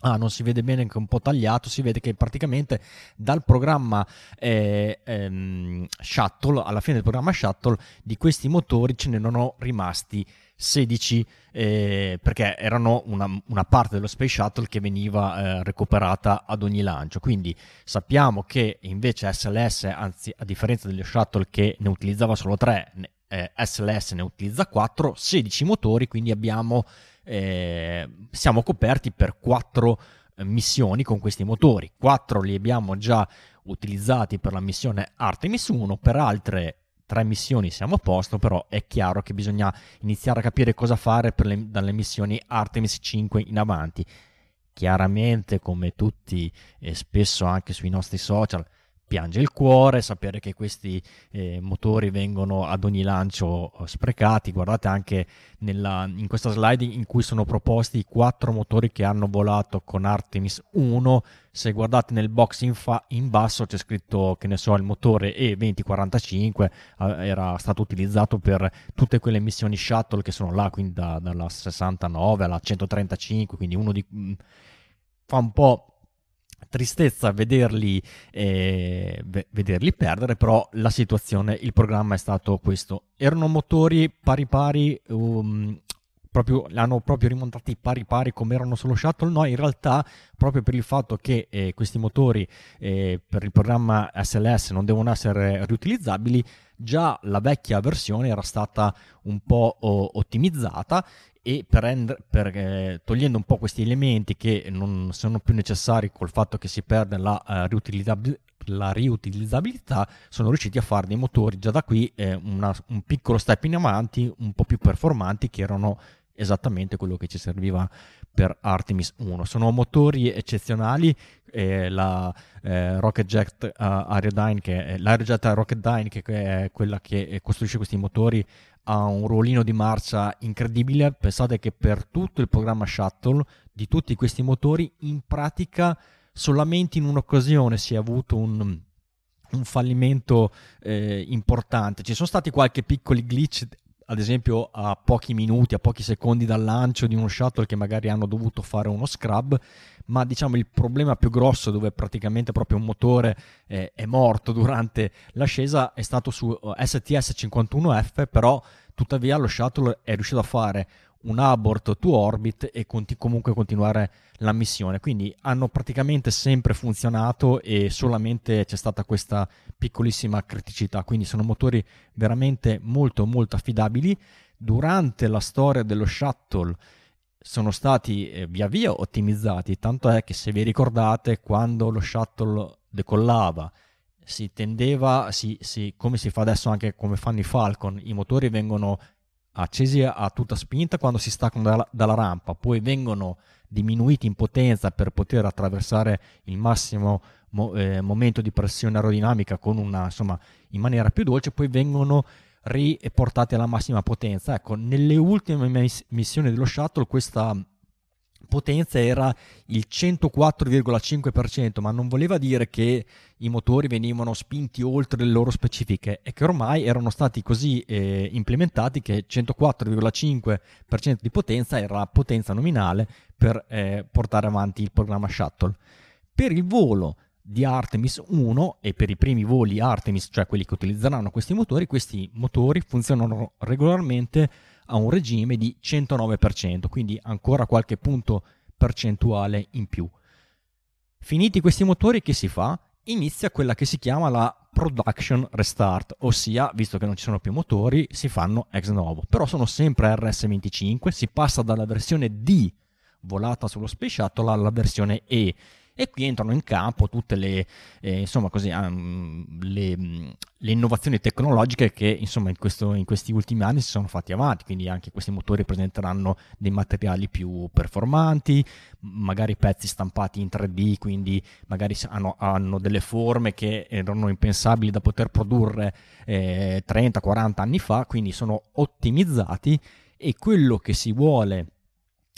Ah, non si vede bene, che è un po' tagliato, si vede che praticamente dal programma eh, ehm, Shuttle, alla fine del programma Shuttle, di questi motori ce ne erano rimasti 16 eh, perché erano una, una, parte dello Space Shuttle che veniva eh, recuperata ad ogni lancio. Quindi sappiamo che invece SLS, anzi a differenza dello Shuttle che ne utilizzava solo 3, eh, SLS ne utilizza 4, 16 motori, quindi abbiamo eh, siamo coperti per quattro eh, missioni con questi motori. Quattro li abbiamo già utilizzati per la missione Artemis 1, per altre tre missioni siamo a posto, però è chiaro che bisogna iniziare a capire cosa fare le, dalle missioni Artemis 5 in avanti. Chiaramente, come tutti e spesso anche sui nostri social, piange il cuore sapere che questi eh, motori vengono ad ogni lancio eh, sprecati. Guardate anche nella, in questa slide in cui sono proposti i quattro motori che hanno volato con Artemis 1. Se guardate nel box in, fa, in basso c'è scritto che ne so il motore E2045 eh, era stato utilizzato per tutte quelle missioni shuttle che sono là, quindi da, dalla 69 alla 135, quindi uno di... Mm, fa un po' tristezza vederli, eh, vederli perdere, però la situazione, il programma è stato questo. Erano motori pari pari, um, proprio, l'hanno proprio rimontati pari pari come erano sullo shuttle, no, in realtà proprio per il fatto che eh, questi motori eh, per il programma SLS non devono essere riutilizzabili, già la vecchia versione era stata un po' ottimizzata e per, per eh, togliendo un po' questi elementi che non sono più necessari col fatto che si perde la, uh, riutilizzab- la riutilizzabilità, sono riusciti a fare dei motori già da qui eh, una, un piccolo step in avanti, un po' più performanti che erano esattamente quello che ci serviva per Artemis 1. Sono motori eccezionali, eh, la eh, Rocket Jet uh, Aerodyne, che è, l'Aerojet Rocketdyne, che è quella che costruisce questi motori, ha un ruolino di marcia incredibile. Pensate che per tutto il programma Shuttle di tutti questi motori, in pratica solamente in un'occasione si è avuto un, un fallimento eh, importante. Ci sono stati qualche piccoli glitch ad esempio a pochi minuti, a pochi secondi dal lancio di uno shuttle che magari hanno dovuto fare uno scrub, ma diciamo il problema più grosso dove praticamente proprio un motore eh, è morto durante l'ascesa è stato su STS-51F, però tuttavia lo shuttle è riuscito a fare un abort to orbit e conti- comunque continuare la missione. Quindi hanno praticamente sempre funzionato e solamente c'è stata questa piccolissima criticità. Quindi sono motori veramente molto molto affidabili. Durante la storia dello shuttle sono stati eh, via via ottimizzati, tanto è che se vi ricordate quando lo shuttle decollava si tendeva, si, si, come si fa adesso anche come fanno i Falcon, i motori vengono accesi a tutta spinta quando si staccano dalla, dalla rampa, poi vengono diminuiti in potenza per poter attraversare il massimo mo, eh, momento di pressione aerodinamica una, insomma, in maniera più dolce, poi vengono riportati alla massima potenza. Ecco, nelle ultime missioni dello shuttle questa potenza era il 104,5%, ma non voleva dire che i motori venivano spinti oltre le loro specifiche, è che ormai erano stati così eh, implementati che 104,5% di potenza era potenza nominale per eh, portare avanti il programma Shuttle. Per il volo di Artemis 1 e per i primi voli Artemis, cioè quelli che utilizzeranno questi motori, questi motori funzionano regolarmente a un regime di 109%, quindi ancora qualche punto percentuale in più. Finiti questi motori, che si fa? Inizia quella che si chiama la production restart, ossia, visto che non ci sono più motori, si fanno ex novo. Però sono sempre RS25, si passa dalla versione D volata sullo Space Shuttle alla versione E e qui entrano in campo tutte le, eh, insomma così, um, le, le, innovazioni tecnologiche che insomma in, questo, in, questi ultimi anni si sono fatti avanti, quindi anche questi motori presenteranno dei materiali più performanti, magari pezzi stampati in 3D, quindi magari hanno, hanno delle forme che erano impensabili da poter produrre eh, 30-40 anni fa, quindi sono ottimizzati e quello che si vuole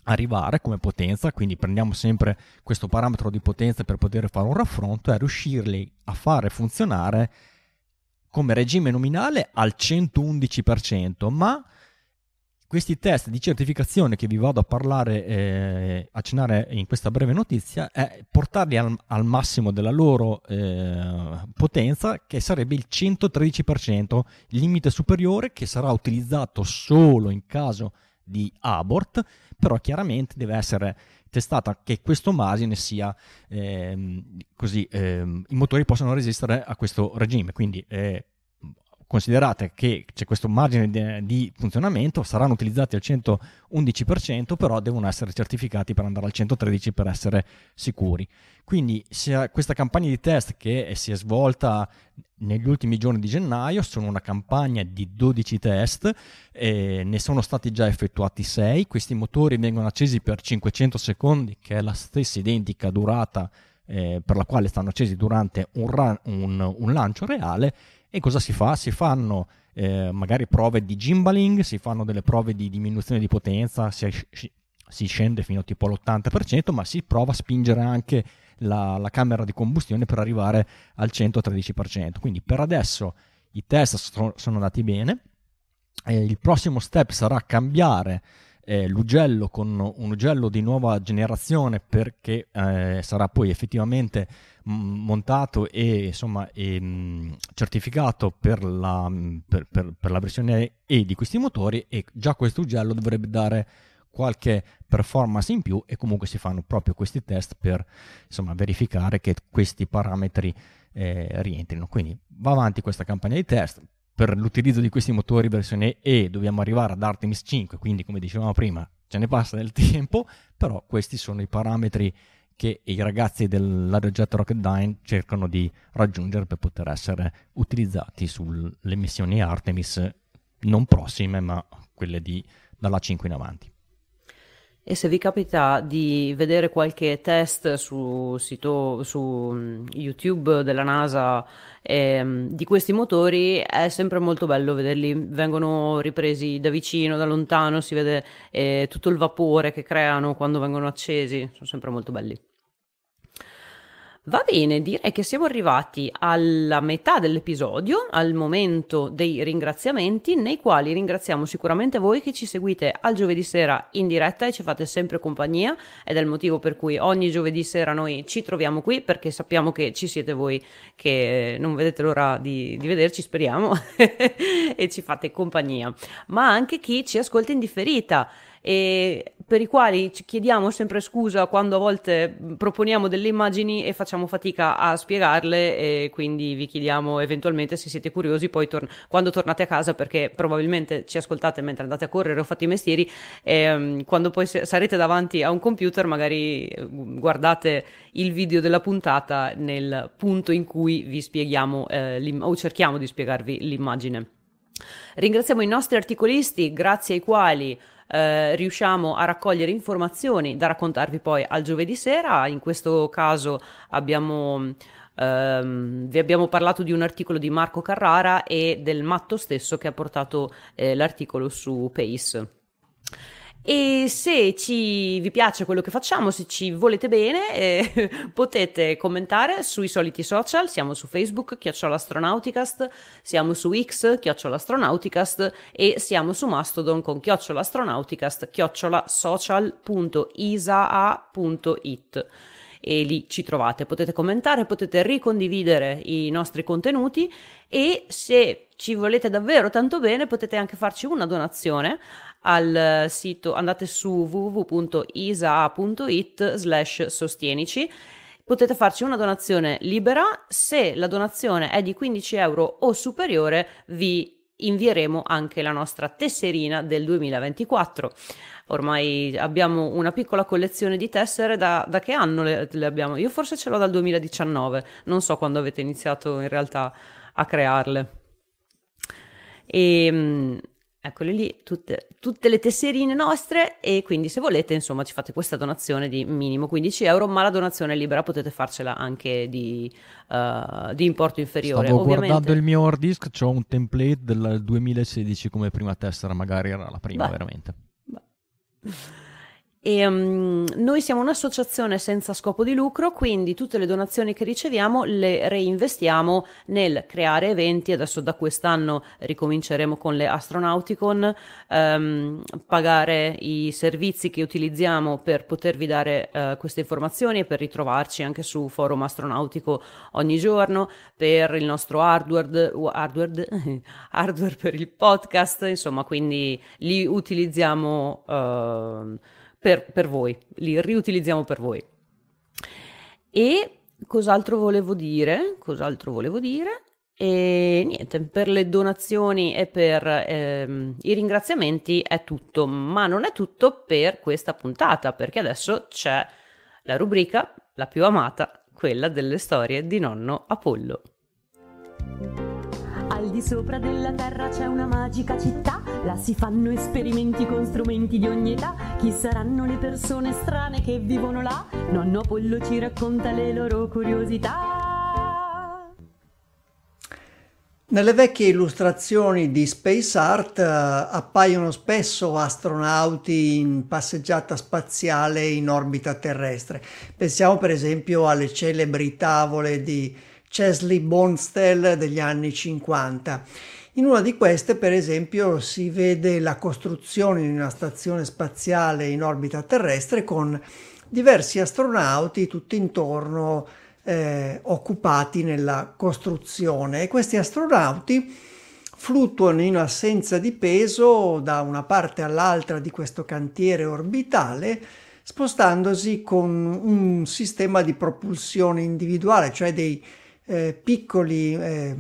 arrivare come potenza, quindi prendiamo sempre questo parametro di potenza per poter fare un raffronto e riuscirli a fare funzionare come regime nominale al 111%, ma questi test di certificazione che vi vado a parlare, eh, accennare in questa breve notizia, è portarli al, al massimo della loro eh, potenza, che sarebbe il 113%, limite superiore che sarà utilizzato solo in caso di abort, però chiaramente deve essere testata che questo margine sia ehm, così, ehm, i motori possano resistere a questo regime, quindi eh, considerate che c'è questo margine di, funzionamento, saranno utilizzati al 111%, però devono essere certificati per andare al 113% per essere sicuri. Quindi questa campagna di test che si è svolta negli ultimi giorni di gennaio sono una campagna di 12 test, ne sono stati già effettuati 6, questi motori vengono accesi per 500 secondi, che è la stessa identica durata eh, per la quale stanno accesi durante un, run, un, un lancio reale e cosa si fa? Si fanno eh, magari prove di gimbaling, si fanno delle prove di diminuzione di potenza, si, si scende fino tipo all'80%, ma si prova a spingere anche la, la, camera di combustione per arrivare al 113%. Quindi per adesso i test sono, sono andati bene. Eh, il prossimo step sarà cambiare eh, l'ugello con un ugello di nuova generazione perché eh, sarà poi effettivamente montato e insomma e, mh, certificato per la, per, per, per la versione E di questi motori e già questo ugello dovrebbe dare qualche performance in più e comunque si fanno proprio questi test per insomma, verificare che questi parametri eh, rientrino. Quindi va avanti questa campagna di test. Per l'utilizzo di questi motori versione E dobbiamo arrivare ad Artemis 5, quindi come dicevamo prima ce ne passa del tempo, però questi sono i parametri che i ragazzi dell'Aerojet Rocketdyne cercano di raggiungere per poter essere utilizzati sulle missioni Artemis non prossime, ma quelle di, dalla 5 in avanti. E se vi capita di vedere qualche test su, sito, su mm, YouTube della NASA eh, di questi motori, è sempre molto bello vederli. Vengono ripresi da vicino, da lontano, si vede eh, tutto il vapore che creano quando vengono accesi. Sono sempre molto belli. Va bene, direi che siamo arrivati alla metà dell'episodio, al momento dei ringraziamenti, nei quali ringraziamo sicuramente voi che ci seguite al giovedì sera in diretta e ci fate sempre compagnia. Ed è il motivo per cui ogni giovedì sera noi ci troviamo qui perché sappiamo che ci siete voi che non vedete l'ora di, di vederci, speriamo, e ci fate compagnia, ma anche chi ci ascolta in differita e per i quali ci chiediamo sempre scusa quando a volte proponiamo delle immagini e facciamo fatica a spiegarle e quindi vi chiediamo eventualmente se siete curiosi poi tor- quando tornate a casa perché probabilmente ci ascoltate mentre andate a correre o fate i mestieri e um, quando poi sarete davanti a un computer magari guardate il video della puntata nel punto in cui vi spieghiamo eh, o cerchiamo di spiegarvi l'immagine. Ringraziamo i nostri articolisti grazie ai quali eh, riusciamo a raccogliere informazioni da raccontarvi poi al giovedì sera. In questo caso abbiamo, ehm, vi abbiamo parlato di un articolo di Marco Carrara e del matto stesso che ha portato eh, l'articolo su Pace. E se ci, vi piace quello che facciamo, se ci volete bene, eh, potete commentare sui soliti social. Siamo su Facebook, chiocciolastronautiCast, siamo su X, chiocciolastronautiCast e siamo su Mastodon con chiocciolastronautiCast, chiocciolasocial.isaa.it e lì ci trovate. Potete commentare, potete ricondividere i nostri contenuti e se ci volete davvero tanto bene potete anche farci una donazione al sito, andate su www.isa.it slash sostienici. Potete farci una donazione libera, se la donazione è di 15 euro o superiore vi invieremo anche la nostra tesserina del 2024. Ormai abbiamo una piccola collezione di tessere, da, da che anno le, le, abbiamo? Io forse ce l'ho dal 2019, non so quando avete iniziato in realtà a crearle. E ehm, Eccole lì, tutte, tutte, le tesserine nostre e quindi se volete insomma ci fate questa donazione di minimo 15 euro, ma la donazione libera potete farcela anche di, uh, di importo inferiore. Stavo Ovviamente... guardando il mio hard disk, c'ho un template del 2016 come prima tessera, magari era la prima Beh. veramente. Beh. E, um, noi siamo un'associazione senza scopo di lucro, quindi tutte le donazioni che riceviamo le reinvestiamo nel creare eventi. Adesso da quest'anno ricominceremo con le Astronauticon, um, pagare i servizi che utilizziamo per potervi dare uh, queste informazioni e per ritrovarci anche su forum astronautico ogni giorno, per il nostro hardware, hardware, hardware per il podcast, insomma, quindi li utilizziamo. Uh, per, per voi, li riutilizziamo per voi. E cos'altro volevo dire? Cos'altro volevo dire? E niente, per le donazioni e per ehm, i ringraziamenti è tutto, ma non è tutto per questa puntata, perché adesso c'è la rubrica, la più amata, quella delle storie di nonno Apollo. Di sopra della terra c'è una magica città, là si fanno esperimenti con strumenti di ogni età. Chi saranno le persone strane che vivono là? Nonno Apollo ci racconta le loro curiosità. Nelle vecchie illustrazioni di Space Art eh, appaiono spesso astronauti in passeggiata spaziale in orbita terrestre. Pensiamo per esempio alle celebri tavole di Chesley Bonstell degli anni 50. In una di queste, per esempio, si vede la costruzione di una stazione spaziale in orbita terrestre con diversi astronauti tutti intorno eh, occupati nella costruzione e questi astronauti fluttuano in assenza di peso da una parte all'altra di questo cantiere orbitale spostandosi con un sistema di propulsione individuale, cioè dei eh, piccoli eh,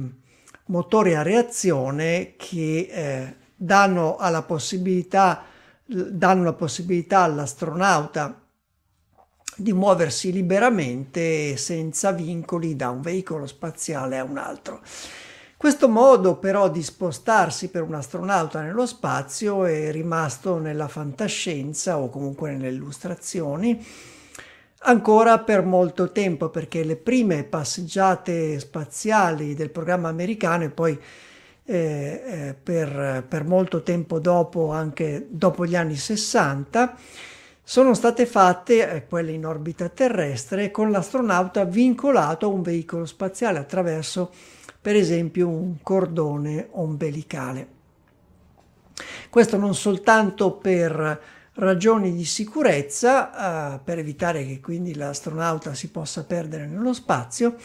motori a reazione che eh, danno, alla possibilità, danno la possibilità all'astronauta di muoversi liberamente senza vincoli da un veicolo spaziale a un altro. Questo modo però di spostarsi per un astronauta nello spazio è rimasto nella fantascienza o comunque nelle illustrazioni ancora per molto tempo perché le prime passeggiate spaziali del programma americano e poi eh, eh, per, per, molto tempo dopo, anche dopo gli anni 60, sono state fatte, eh, quelle in orbita terrestre, con l'astronauta vincolato a un veicolo spaziale attraverso, per esempio, un cordone ombelicale. Questo non soltanto per ragioni di sicurezza eh, per evitare che quindi l'astronauta si possa perdere nello spazio,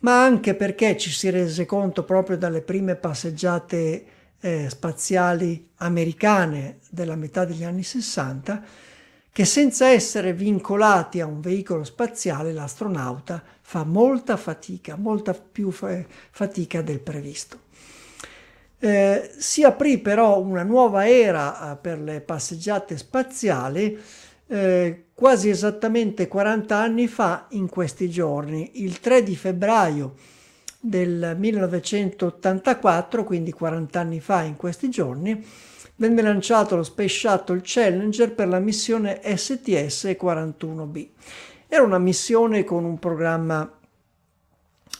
ma anche perché ci si rese conto proprio dalle prime passeggiate eh, spaziali americane della metà degli anni 60 che senza essere vincolati a un veicolo spaziale l'astronauta fa molta fatica, molta più fa- fatica del previsto. Eh, si aprì però una nuova era eh, per le passeggiate spaziali eh, quasi esattamente 40 anni fa in questi giorni, il 3 di febbraio del 1984, quindi 40 anni fa in questi giorni, venne lanciato lo Space Shuttle Challenger per la missione STS-41B. Era una missione con un programma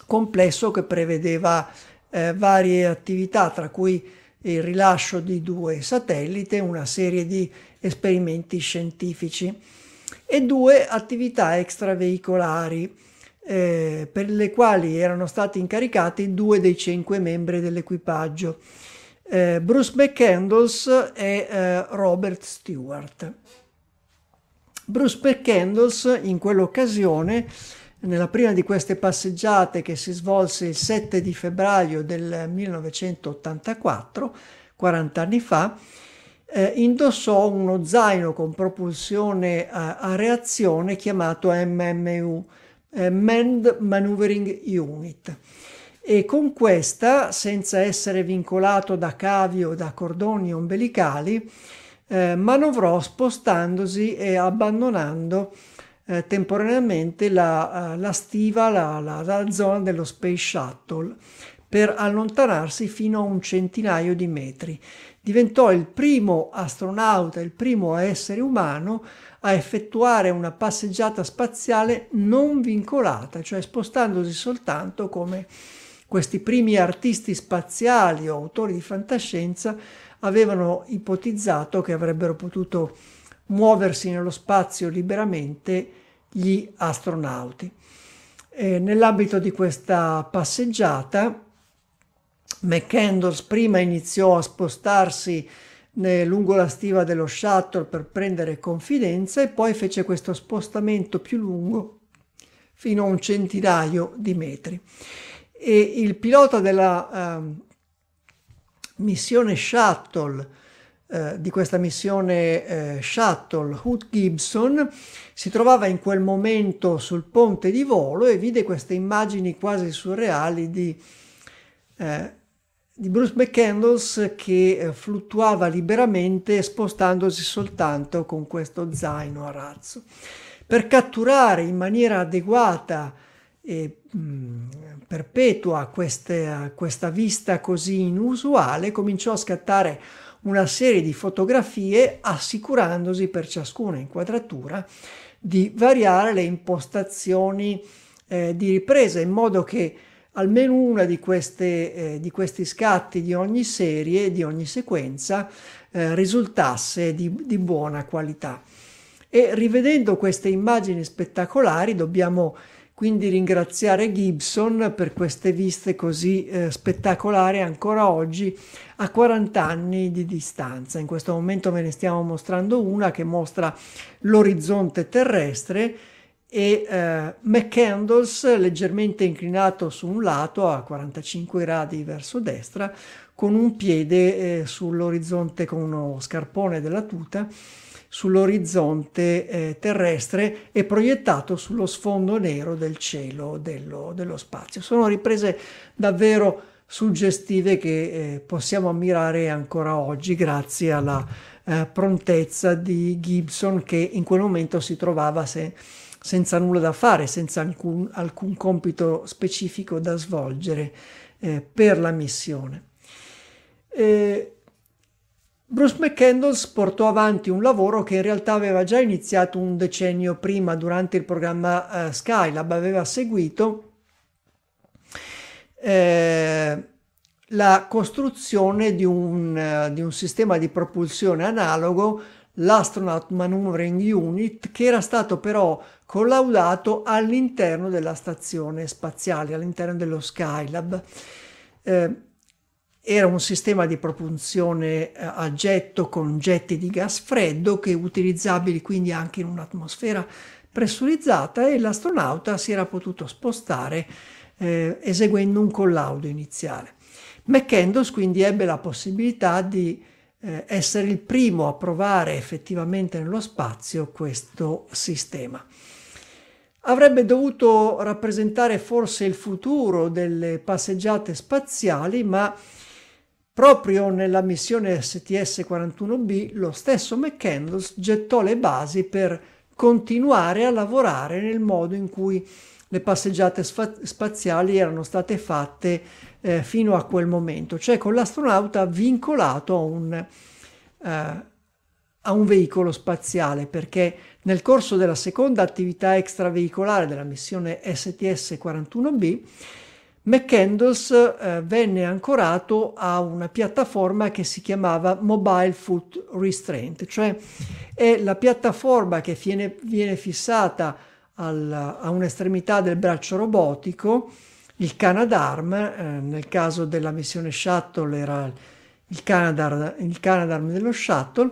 complesso che prevedeva eh, varie attività, tra cui il rilascio di due satelliti, una serie di esperimenti scientifici e due attività extraveicolari eh, per le quali erano stati incaricati due dei cinque membri dell'equipaggio, eh, Bruce McCandles e eh, Robert Stewart. Bruce McCandles in quell'occasione nella prima di queste passeggiate che si svolse il 7 di febbraio del 1984, 40 anni fa, eh, indossò uno zaino con propulsione a, a reazione chiamato MMU, eh, Manned Maneuvering Unit. E con questa, senza essere vincolato da cavi o da cordoni ombelicali, eh, manovrò spostandosi e abbandonando eh, temporaneamente la, uh, la stiva, la, la, la zona dello Space Shuttle per allontanarsi fino a un centinaio di metri. Diventò il primo astronauta, il primo essere umano a effettuare una passeggiata spaziale non vincolata, cioè spostandosi soltanto come questi primi artisti spaziali o autori di fantascienza avevano ipotizzato che avrebbero potuto muoversi nello spazio liberamente gli astronauti. E nell'ambito di questa passeggiata, McCandles prima iniziò a spostarsi lungo la stiva dello shuttle per prendere confidenza e poi fece questo spostamento più lungo fino a un centinaio di metri. E il pilota della uh, missione shuttle eh, di questa missione eh, shuttle, Hood Gibson, si trovava in quel momento sul ponte di volo e vide queste immagini quasi surreali di, eh, di Bruce McCandles che eh, fluttuava liberamente spostandosi soltanto con questo zaino a razzo. Per catturare in maniera adeguata e mh, mm, perpetua queste, questa vista così inusuale, cominciò a scattare una serie di fotografie assicurandosi per ciascuna inquadratura di variare le impostazioni eh, di ripresa in modo che almeno una di, queste, eh, di, questi scatti di ogni serie, di ogni sequenza, eh, risultasse di, di buona qualità. E rivedendo queste immagini spettacolari dobbiamo quindi ringraziare Gibson per queste viste così eh, spettacolari ancora oggi a 40 anni di distanza. In questo momento ve ne stiamo mostrando una che mostra l'orizzonte terrestre e eh, McCandles leggermente inclinato su un lato a 45 gradi verso destra con un piede eh, sull'orizzonte con uno scarpone della tuta sull'orizzonte eh, terrestre e proiettato sullo sfondo nero del cielo dello, dello spazio. Sono riprese davvero suggestive che eh, possiamo ammirare ancora oggi grazie alla eh, prontezza di Gibson che in quel momento si trovava se, senza nulla da fare, senza alcun, alcun compito specifico da svolgere eh, per la missione. Eh, Bruce McCandles portò avanti un lavoro che in realtà aveva già iniziato un decennio prima durante il programma uh, Skylab, aveva seguito eh, la costruzione di un, uh, di un sistema di propulsione analogo, l'Astronaut Maneuvering Unit, che era stato però collaudato all'interno della stazione spaziale, all'interno dello Skylab. Eh, era un sistema di propulsione eh, a getto con getti di gas freddo che utilizzabili quindi anche in un'atmosfera pressurizzata e l'astronauta si era potuto spostare eh, eseguendo un collaudo iniziale. McCandles quindi ebbe la possibilità di eh, essere il primo a provare effettivamente nello spazio questo sistema. Avrebbe dovuto rappresentare forse il futuro delle passeggiate spaziali, ma proprio nella missione STS-41B lo stesso McCandles gettò le basi per continuare a lavorare nel modo in cui le passeggiate spaziali erano state fatte eh, fino a quel momento, cioè con l'astronauta vincolato a un, eh, a un veicolo spaziale, perché nel corso della seconda attività extraveicolare della missione STS-41B, McCandles eh, venne ancorato a una piattaforma che si chiamava Mobile Foot Restraint, cioè è la piattaforma che viene, viene fissata al, a un'estremità del braccio robotico il Canadarm, eh, nel caso della missione Shuttle era il Canadarm, il Canadarm dello Shuttle,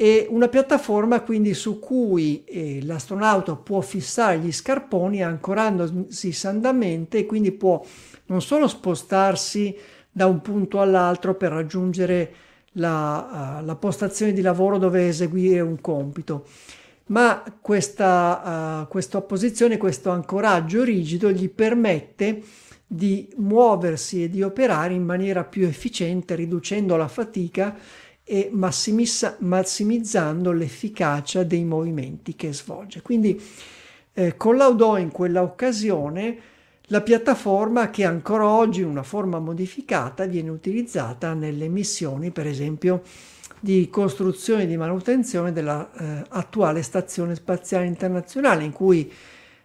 e una piattaforma quindi su cui eh, l'astronauta può fissare gli scarponi ancorandosi sandamente e quindi può non solo spostarsi da un punto all'altro per raggiungere la, uh, la postazione di lavoro dove eseguire un compito, ma questa, uh, questa posizione, questo ancoraggio rigido gli permette di muoversi e di operare in maniera più efficiente, riducendo la fatica e massimizzando l'efficacia dei movimenti che svolge. Quindi eh, collaudò in quella occasione la piattaforma che ancora oggi in una forma modificata viene utilizzata nelle missioni, per esempio, di costruzione e di manutenzione dell'attuale eh, Stazione Spaziale Internazionale, in cui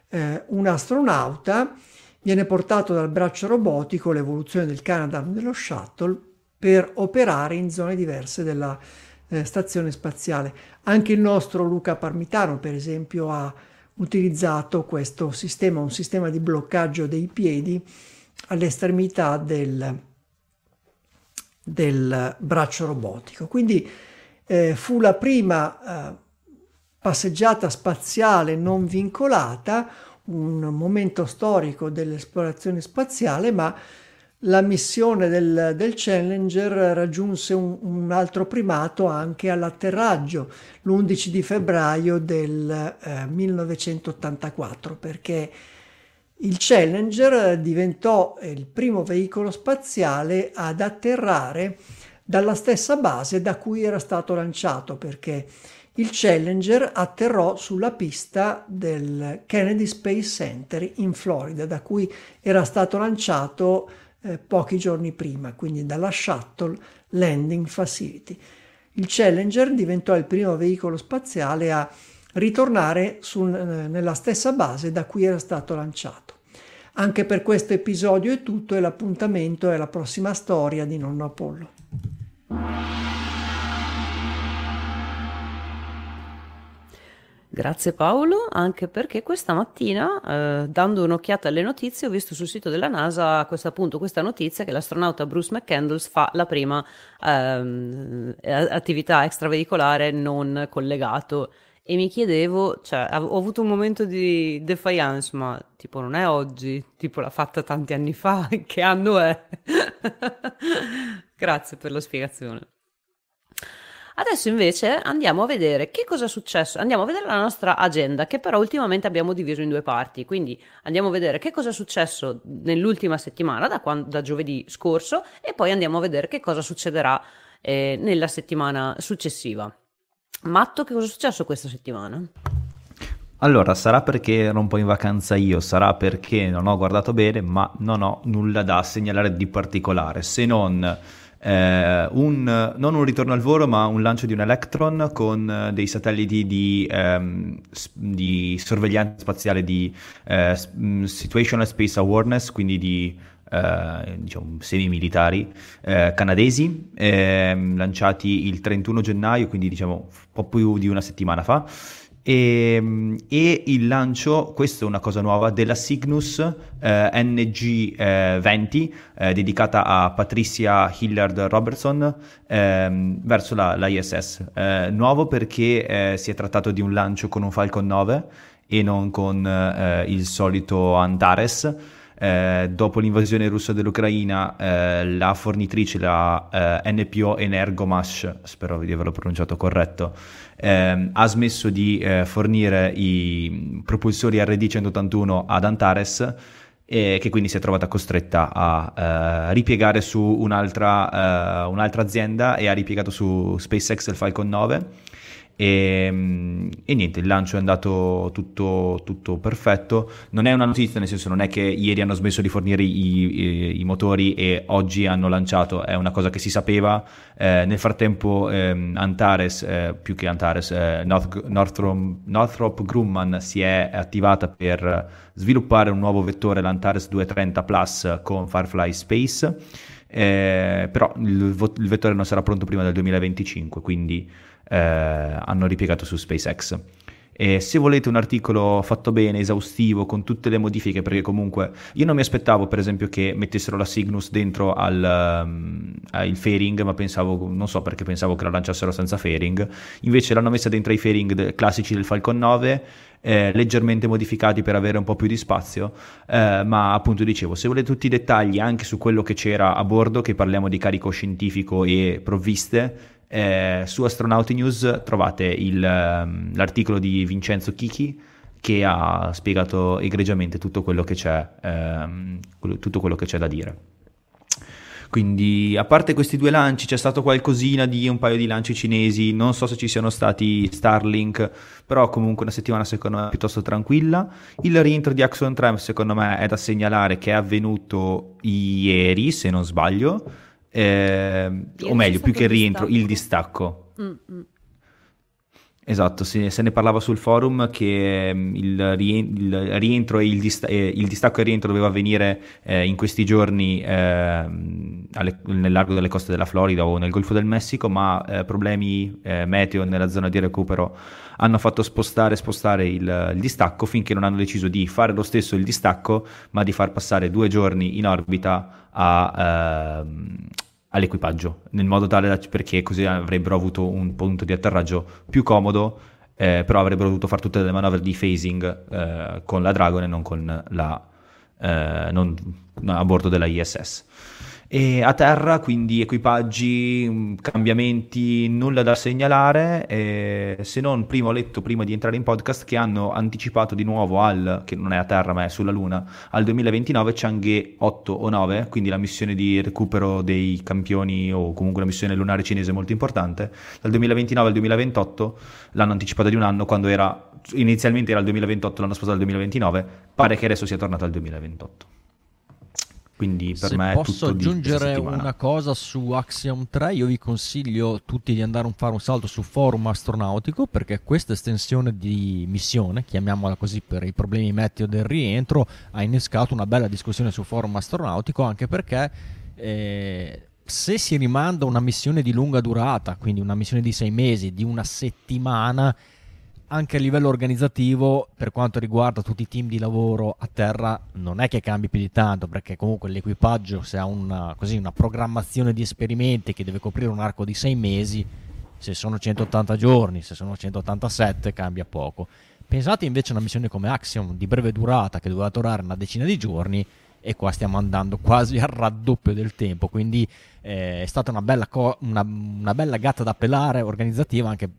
eh, un astronauta viene portato dal braccio robotico, l'evoluzione del Canadarm dello shuttle, per operare in zone diverse della eh, stazione spaziale. Anche il nostro Luca Parmitano, per esempio, ha utilizzato questo sistema, un sistema di bloccaggio dei piedi all'estremità del, del braccio robotico. Quindi eh, fu la prima eh, passeggiata spaziale non vincolata, un momento storico dell'esplorazione spaziale, ma la missione del, del Challenger raggiunse un, un, altro primato anche all'atterraggio l'11 di febbraio del eh, 1984 perché il Challenger diventò il primo veicolo spaziale ad atterrare dalla stessa base da cui era stato lanciato, perché il Challenger atterrò sulla pista del Kennedy Space Center in Florida, da cui era stato lanciato eh, pochi giorni prima, quindi dalla Shuttle Landing Facility. Il Challenger diventò il primo veicolo spaziale a ritornare sul, eh, nella stessa base da cui era stato lanciato. Anche per questo episodio è tutto e l'appuntamento è la prossima storia di Nonno Apollo. Grazie Paolo, anche perché questa mattina, eh, dando un'occhiata alle notizie, ho visto sul sito della NASA a questo punto questa notizia che l'astronauta Bruce McCandles fa la prima ehm, attività extraveicolare non collegato e mi chiedevo, cioè, ho avuto un momento di defiance, ma tipo non è oggi, tipo l'ha fatta tanti anni fa, che anno è? Grazie per la spiegazione. Adesso invece andiamo a vedere che cosa è successo, andiamo a vedere la nostra agenda che però ultimamente abbiamo diviso in due parti, quindi andiamo a vedere che cosa è successo nell'ultima settimana, da, quando, da giovedì scorso, e poi andiamo a vedere che cosa succederà eh, nella settimana successiva. Matto, che cosa è successo questa settimana? Allora, sarà perché ero un po' in vacanza io, sarà perché non ho guardato bene, ma non ho nulla da segnalare di particolare, se non eh, un, non un ritorno al volo, ma un lancio di un Electron con eh, dei satelliti di, ehm, di sorveglianza spaziale di eh, mm, Situational Space Awareness, quindi di eh, diciamo, semi-militari eh, canadesi, ehm, lanciati il 31 gennaio, quindi diciamo un po' più di una settimana fa. E, ehm, e, il lancio, questa è una cosa nuova, della Cygnus eh, NG20 eh, dedicata a Patricia Hillard Robertson eh, verso la, la. Eh, nuovo perché eh, si è trattato di un lancio con un Falcon 9 e non con eh, il solito Antares eh, dopo l'invasione russa dell'Ucraina, eh, la fornitrice, la eh, NPO Energomash, spero di averlo pronunciato corretto, ehm, ha smesso di eh, fornire i propulsori RD-181 ad Antares e che quindi si è trovata costretta a uh, ripiegare su un'altra, uh, un'altra, azienda e ha ripiegato su SpaceX il Falcon 9 e, mm, e, niente, il lancio è andato tutto, tutto, perfetto. Non è una notizia, nel senso non è che ieri hanno smesso di fornire i, i, i motori e oggi hanno lanciato, è una cosa che si sapeva. Eh, nel frattempo eh, Antares, eh, più che Antares, eh, North, Northrop, Northrop Grumman si è attivata per sviluppare un nuovo vettore, l'Antares 230 Plus con Firefly Space. Eh, però il, il vettore non sarà pronto prima del 2025, quindi eh, hanno ripiegato su SpaceX. E se volete un articolo fatto bene, esaustivo, con tutte le modifiche, perché comunque io non mi aspettavo per esempio che mettessero la Cygnus dentro al um, fairing, ma pensavo, non so perché pensavo che la lanciassero senza fairing, invece l'hanno messa dentro i fairing de- classici del Falcon 9, eh, leggermente modificati per avere un po' più di spazio, eh, ma appunto dicevo, se volete tutti i dettagli anche su quello che c'era a bordo, che parliamo di carico scientifico e provviste, eh, su Astronauti News trovate il, ehm, l'articolo di Vincenzo Chichi che ha spiegato egregiamente tutto quello che c'è, ehm, tutto quello che c'è da dire. Quindi, a parte questi due lanci, c'è stato qualcosina di un paio di lanci cinesi. Non so se ci siano stati Starlink, però comunque una settimana secondo me piuttosto tranquilla. Il rientro di Axon 3, secondo me, è da segnalare che è avvenuto ieri, se non sbaglio eh, o meglio, più che il rientro, il distacco. Mm-hmm. Esatto, se, se, ne parlava sul forum che mm, il, rientro e il, dista- il, distacco e il rientro doveva avvenire eh, in questi giorni eh, alle, nel largo delle coste della Florida o nel Golfo del Messico, ma eh, problemi eh, meteo nella zona di recupero hanno fatto spostare, spostare il, il, distacco finché non hanno deciso di fare lo stesso il distacco, ma di far passare due giorni in orbita a, ehm, all'equipaggio, nel modo tale da, perché così avrebbero avuto un punto di atterraggio più comodo, eh, però avrebbero dovuto fare tutte le manovre di phasing eh, con la Dragon e non, la, eh, non a bordo della ISS. E a terra, quindi equipaggi, mm, cambiamenti, nulla da segnalare, eh, se non prima ho letto prima di entrare in podcast che hanno anticipato di nuovo al, che non è a terra ma è sulla Luna, al 2029 Chang'e 8 o 9, quindi la missione di recupero dei campioni o comunque una missione lunare cinese molto importante, dal 2029 al 2028 l'hanno anticipata di un anno quando era, inizialmente era il 2028, l'hanno spostato al 2029, pare che adesso sia tornata al 2028. Quindi per Se me è posso aggiungere una cosa su Axiom 3, io vi consiglio tutti di andare a fare un salto su forum astronautico perché questa estensione di missione, chiamiamola così per i problemi meteo del rientro, ha innescato una bella discussione su forum astronautico anche perché eh, se si rimanda una missione di lunga durata, quindi una missione di sei mesi, di una settimana, anche a livello organizzativo, per quanto riguarda tutti i team di lavoro a terra, non è che cambi più di tanto, perché comunque l'equipaggio, se ha una, così, una programmazione di esperimenti che deve coprire un arco di sei mesi, se sono 180 giorni, se sono 187, cambia poco. Pensate invece a una missione come Axiom di breve durata che doveva durare una decina di giorni e qua stiamo andando quasi al raddoppio del tempo, quindi eh, è stata una bella, co- una, una bella gatta da pelare organizzativa anche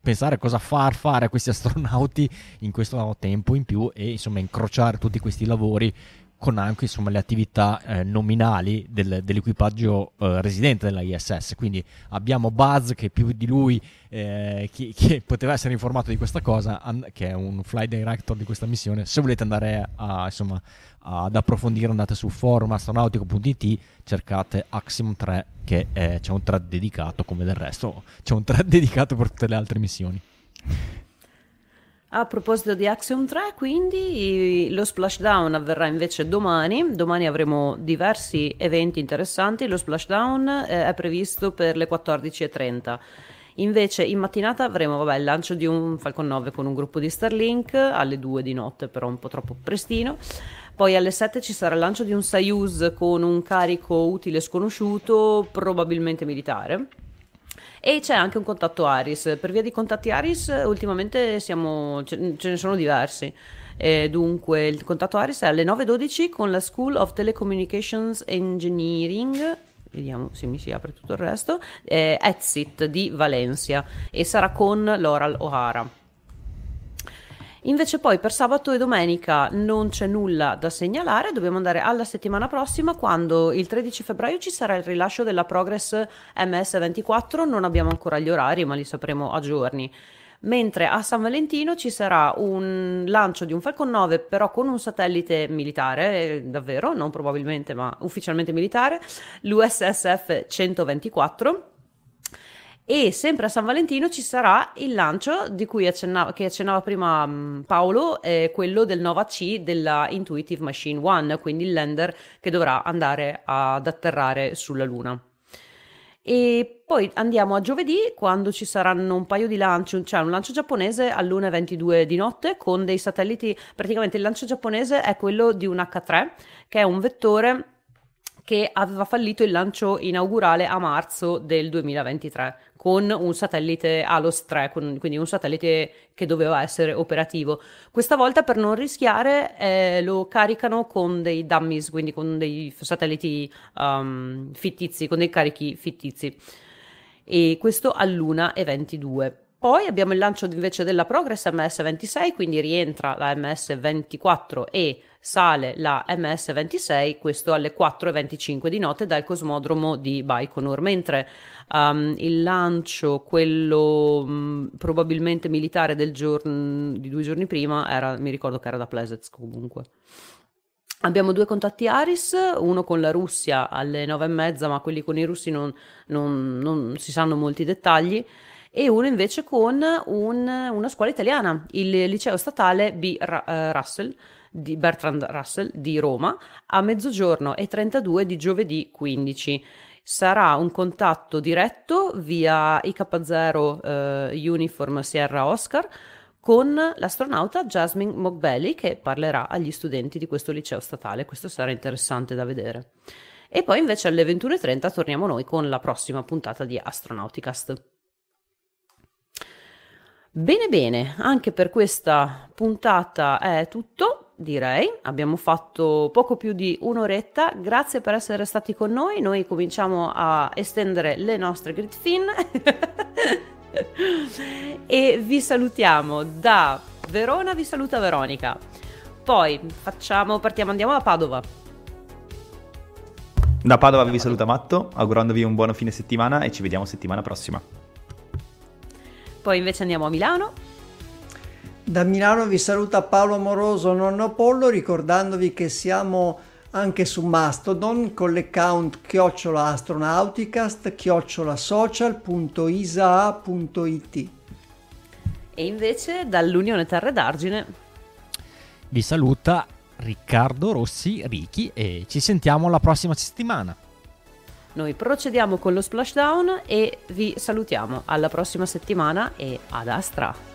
pensare cosa far fare a questi astronauti in questo tempo in più e insomma incrociare tutti questi lavori con anche insomma, le attività eh, nominali del, dell'equipaggio eh, residente della ISS. Quindi abbiamo Buzz che più di lui eh, chi, chi poteva essere informato di questa cosa, and- che è un flight director di questa missione. Se volete andare a, insomma, ad approfondire andate su forumastronautico.it, cercate Axiom 3 che è, c'è un thread dedicato come del resto, c'è un thread dedicato per tutte le altre missioni. A proposito di Axiom 3, quindi lo splashdown avverrà invece domani. Domani avremo diversi eventi interessanti. Lo splashdown eh, è previsto per le 14.30. Invece in mattinata avremo vabbè, il lancio di un Falcon 9 con un gruppo di Starlink alle 2 di notte, però un po' troppo prestino. Poi alle 7 ci sarà il lancio di un Soyuz con un carico utile sconosciuto, probabilmente militare. E c'è anche un contatto Aris. Per via di contatti Aris ultimamente siamo, ce, ne sono diversi. Eh, dunque, il contatto Aris è alle 9.12 con la School of Telecommunications Engineering vediamo se mi si apre tutto il resto, eh, Exit di Valencia e sarà con Loral O'Hara. Invece poi per sabato e domenica non c'è nulla da segnalare, dobbiamo andare alla settimana prossima quando il 13 febbraio ci sarà il rilascio della Progress MS24, non abbiamo ancora gli orari ma li sapremo a giorni. Mentre a San Valentino ci sarà un lancio di un Falcon 9 però con un satellite militare, eh, davvero, non probabilmente ma ufficialmente militare, l'USSF 124 e sempre a San Valentino ci sarà il lancio di cui accennava, che accennava prima um, Paolo, eh, quello del Nova C della Intuitive Machine One, quindi il lander che dovrà andare ad atterrare sulla Luna. E poi andiamo a giovedì quando ci saranno un paio di lanci, cioè un lancio giapponese all'1.22 di notte con dei satelliti, praticamente il lancio giapponese è quello di un H3 che è un vettore che aveva fallito il lancio inaugurale a marzo del 2023 con un satellite ALOS 3, con, quindi un satellite che doveva essere operativo. Questa volta per non rischiare eh, lo caricano con dei dummies, quindi con dei satelliti um, fittizi, con dei carichi fittizi. E questo all'1.22. Poi abbiamo il lancio invece della Progress MS26, quindi rientra la MS24 e sale la MS26, questo alle 4.25 di notte dal cosmodromo di Baikonur, mentre um, il lancio, quello um, probabilmente militare del giorno, di due giorni prima, era, mi ricordo che era da Plesetsk comunque. Abbiamo due contatti Aris, uno con la Russia alle 9.30, ma quelli con i russi non, non, non si sanno molti dettagli e uno invece con un, una scuola italiana, il liceo statale B. Eh, Russell di Bertrand Russell di Roma a mezzogiorno e 32 di giovedì 15. Sarà un contatto diretto via IK0 eh, Uniform Sierra Oscar con l'astronauta Jasmine Mogbelli che parlerà agli studenti di questo liceo statale. Questo sarà interessante da vedere. E poi invece alle 21.30 torniamo noi con la prossima puntata di Astronauticast. Bene bene, anche per questa puntata è tutto, direi. Abbiamo fatto poco più di un'oretta. Grazie per essere stati con noi. Noi cominciamo a estendere le nostre grid fin e vi salutiamo da Verona, vi saluta Veronica. Poi facciamo, partiamo, andiamo a Padova. Da Padova vi saluta Matto, augurandovi un buon fine settimana e ci vediamo settimana prossima. Poi invece andiamo a Milano. Da Milano vi saluta Paolo Moroso, nonno Pollo, ricordandovi che siamo anche su Mastodon con l'account chiocciola astronauticast chiocciola social.isa.it e invece dall'Unione Terre d'Argine vi saluta Riccardo Rossi Richi e ci sentiamo la prossima settimana. Noi procediamo con lo splashdown e vi salutiamo alla prossima settimana e ad Astra.